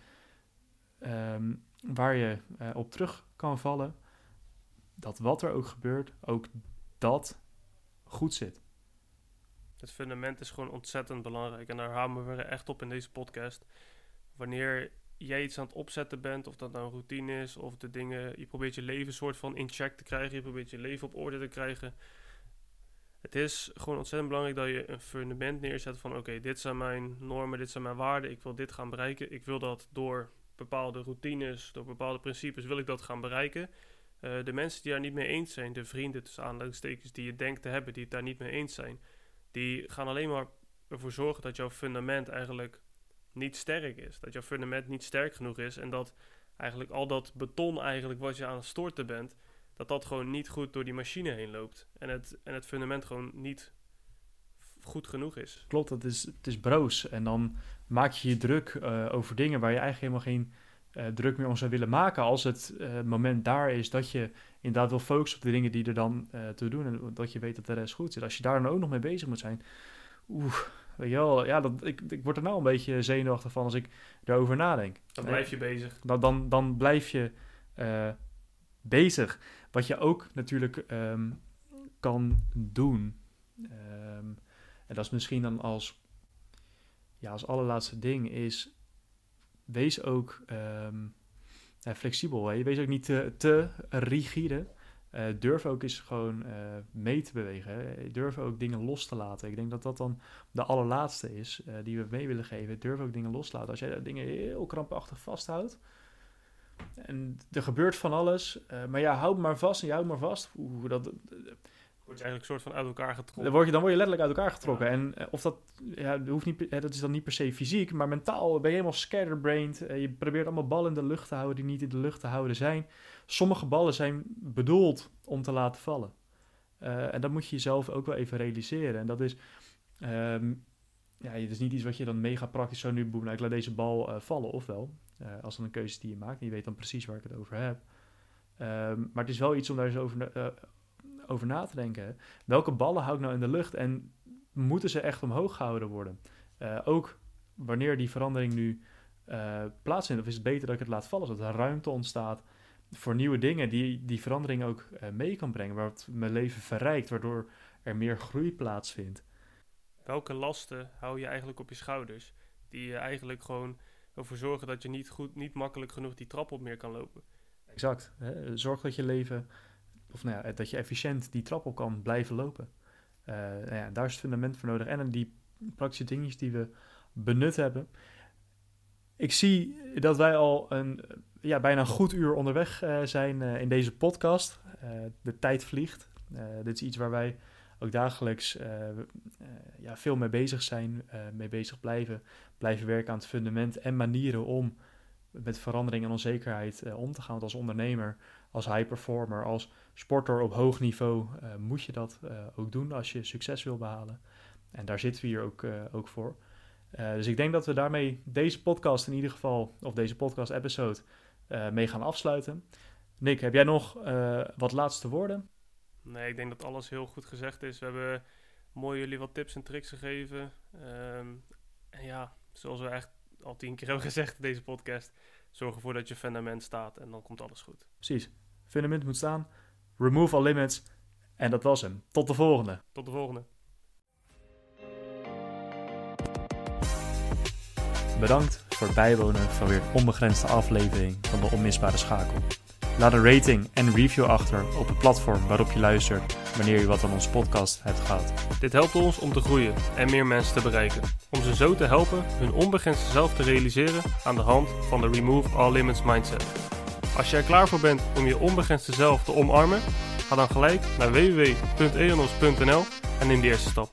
ehm, waar je eh, op terug kan vallen. Dat wat er ook gebeurt, ook dat goed zit. Het fundament is gewoon ontzettend belangrijk. En daar hameren we echt op in deze podcast. Wanneer jij iets aan het opzetten bent, of dat nou een routine is, of de dingen, je probeert je leven soort van in check te krijgen, je probeert je leven op orde te krijgen. Het is gewoon ontzettend belangrijk dat je een fundament neerzet van oké, dit zijn mijn normen, dit zijn mijn waarden, ik wil dit gaan bereiken. Ik wil dat door bepaalde routines, door bepaalde principes, wil ik dat gaan bereiken. Eh, de mensen die daar niet mee eens zijn, de vrienden tussen aanleidingstekens die je denkt te hebben, die het daar niet mee eens zijn, die gaan alleen maar ervoor zorgen dat jouw fundament eigenlijk niet sterk is. Dat jouw fundament niet sterk genoeg is en dat eigenlijk al dat beton eigenlijk wat je aan het storten bent, dat dat gewoon niet goed door die machine heen loopt. En het, en het fundament gewoon niet goed genoeg is. Klopt, het is, het is broos. En dan maak je je druk eh, over dingen waar je eigenlijk helemaal geen eh, druk meer om zou willen maken. Als het eh, moment daar is dat je inderdaad wil focussen op de dingen die er dan eh toe doen. En dat je weet dat de rest goed zit. Als je daar dan ook nog mee bezig moet zijn. Oeh, weet je wel. Ja, dat, ik, ik word er nou een beetje zenuwachtig van als ik daarover nadenk. Dan blijf je bezig. Dan, dan, dan blijf je bezig. Wat je ook natuurlijk ehm, kan doen. ehm, en dat is misschien dan als, ja, als allerlaatste ding is... Wees ook ehm, flexibel. Hè? Wees ook niet te, rigide. Eh, durf ook eens gewoon eh, mee te bewegen. Hè? Durf ook dingen los te laten. Ik denk dat dat dan de allerlaatste is eh, die we mee willen geven. Durf ook dingen los te laten. Als jij dingen heel krampachtig vasthoudt... En er gebeurt van alles. eh, maar ja, houd maar vast en je maar vast. Oeh, dat, Word je eigenlijk een soort van uit elkaar getrokken. Dan word je, dan word je letterlijk uit elkaar getrokken. En eh, of dat, ja, dat hoeft niet, dat is dan niet per se fysiek, maar mentaal ben je helemaal scatterbrained. Eh, je probeert allemaal ballen in de lucht te houden die niet in de lucht te houden zijn. Sommige ballen zijn bedoeld om te laten vallen. Eh, en dat moet je jezelf ook wel even realiseren. En dat is, ehm, ja, het is niet iets wat je dan mega praktisch zo nu boem, nou, ik laat deze bal vallen, ofwel. als dan een keuze die je maakt. En je weet dan precies waar ik het over heb. Ehm, maar het is wel iets om daar eens over, over na te denken. Welke ballen hou ik nou in de lucht en moeten ze echt omhoog gehouden worden? Eh, ook wanneer die verandering nu eh, plaatsvindt, of is het beter dat ik het laat vallen, zodat er ruimte ontstaat voor nieuwe dingen die die verandering ook eh, mee kan brengen, wat mijn leven verrijkt, waardoor er meer groei plaatsvindt. Welke lasten hou je eigenlijk op je schouders? Die je eigenlijk gewoon ervoor zorgen dat je niet, goed, niet makkelijk genoeg die trap op meer kan lopen. Exact. Hè? Zorg dat je leven, of nou ja, dat je efficiënt die trap op kan blijven lopen. Eh, nou ja, daar is het fundament voor nodig. En die praktische dingetjes die we benut hebben. Ik zie dat wij al een, ja, bijna een goed uur onderweg eh, zijn eh, in deze podcast. De tijd vliegt. Dit is iets waar wij ook dagelijks ja, veel mee bezig zijn, mee bezig blijven. Blijven werken aan het fundament en manieren om met verandering en onzekerheid om te gaan. Want als ondernemer, als high performer, als sporter op hoog niveau eh, moet je dat eh, ook doen als je succes wil behalen. En daar zitten we hier ook, eh, ook voor. Dus ik denk dat we daarmee deze podcast in ieder geval, of deze podcast-episode, eh, mee gaan afsluiten. Nick, heb jij nog wat laatste woorden? Nee, ik denk dat alles heel goed gezegd is. We hebben mooi jullie wat tips en tricks gegeven. Ehm, en ja, zoals we echt al tien keer hebben gezegd in deze podcast, zorg ervoor dat je fundament staat en dan komt alles goed. Precies. Fundament moet staan. Remove all limits. En dat was hem. Tot de volgende. Tot de volgende. Bedankt voor het bijwonen van weer een onbegrensde aflevering van de Onmisbare Schakel. Laat een rating en review achter op het platform waarop je luistert wanneer je wat aan onze podcast hebt gehad. Dit helpt ons om te groeien en meer mensen te bereiken. Om ze zo te helpen hun onbegrensde zelf te realiseren aan de hand van de Remove All Limits Mindset. Als je er klaar voor bent om je onbegrensde zelf te omarmen, ga dan gelijk naar www.eonos.nl en neem de eerste stap.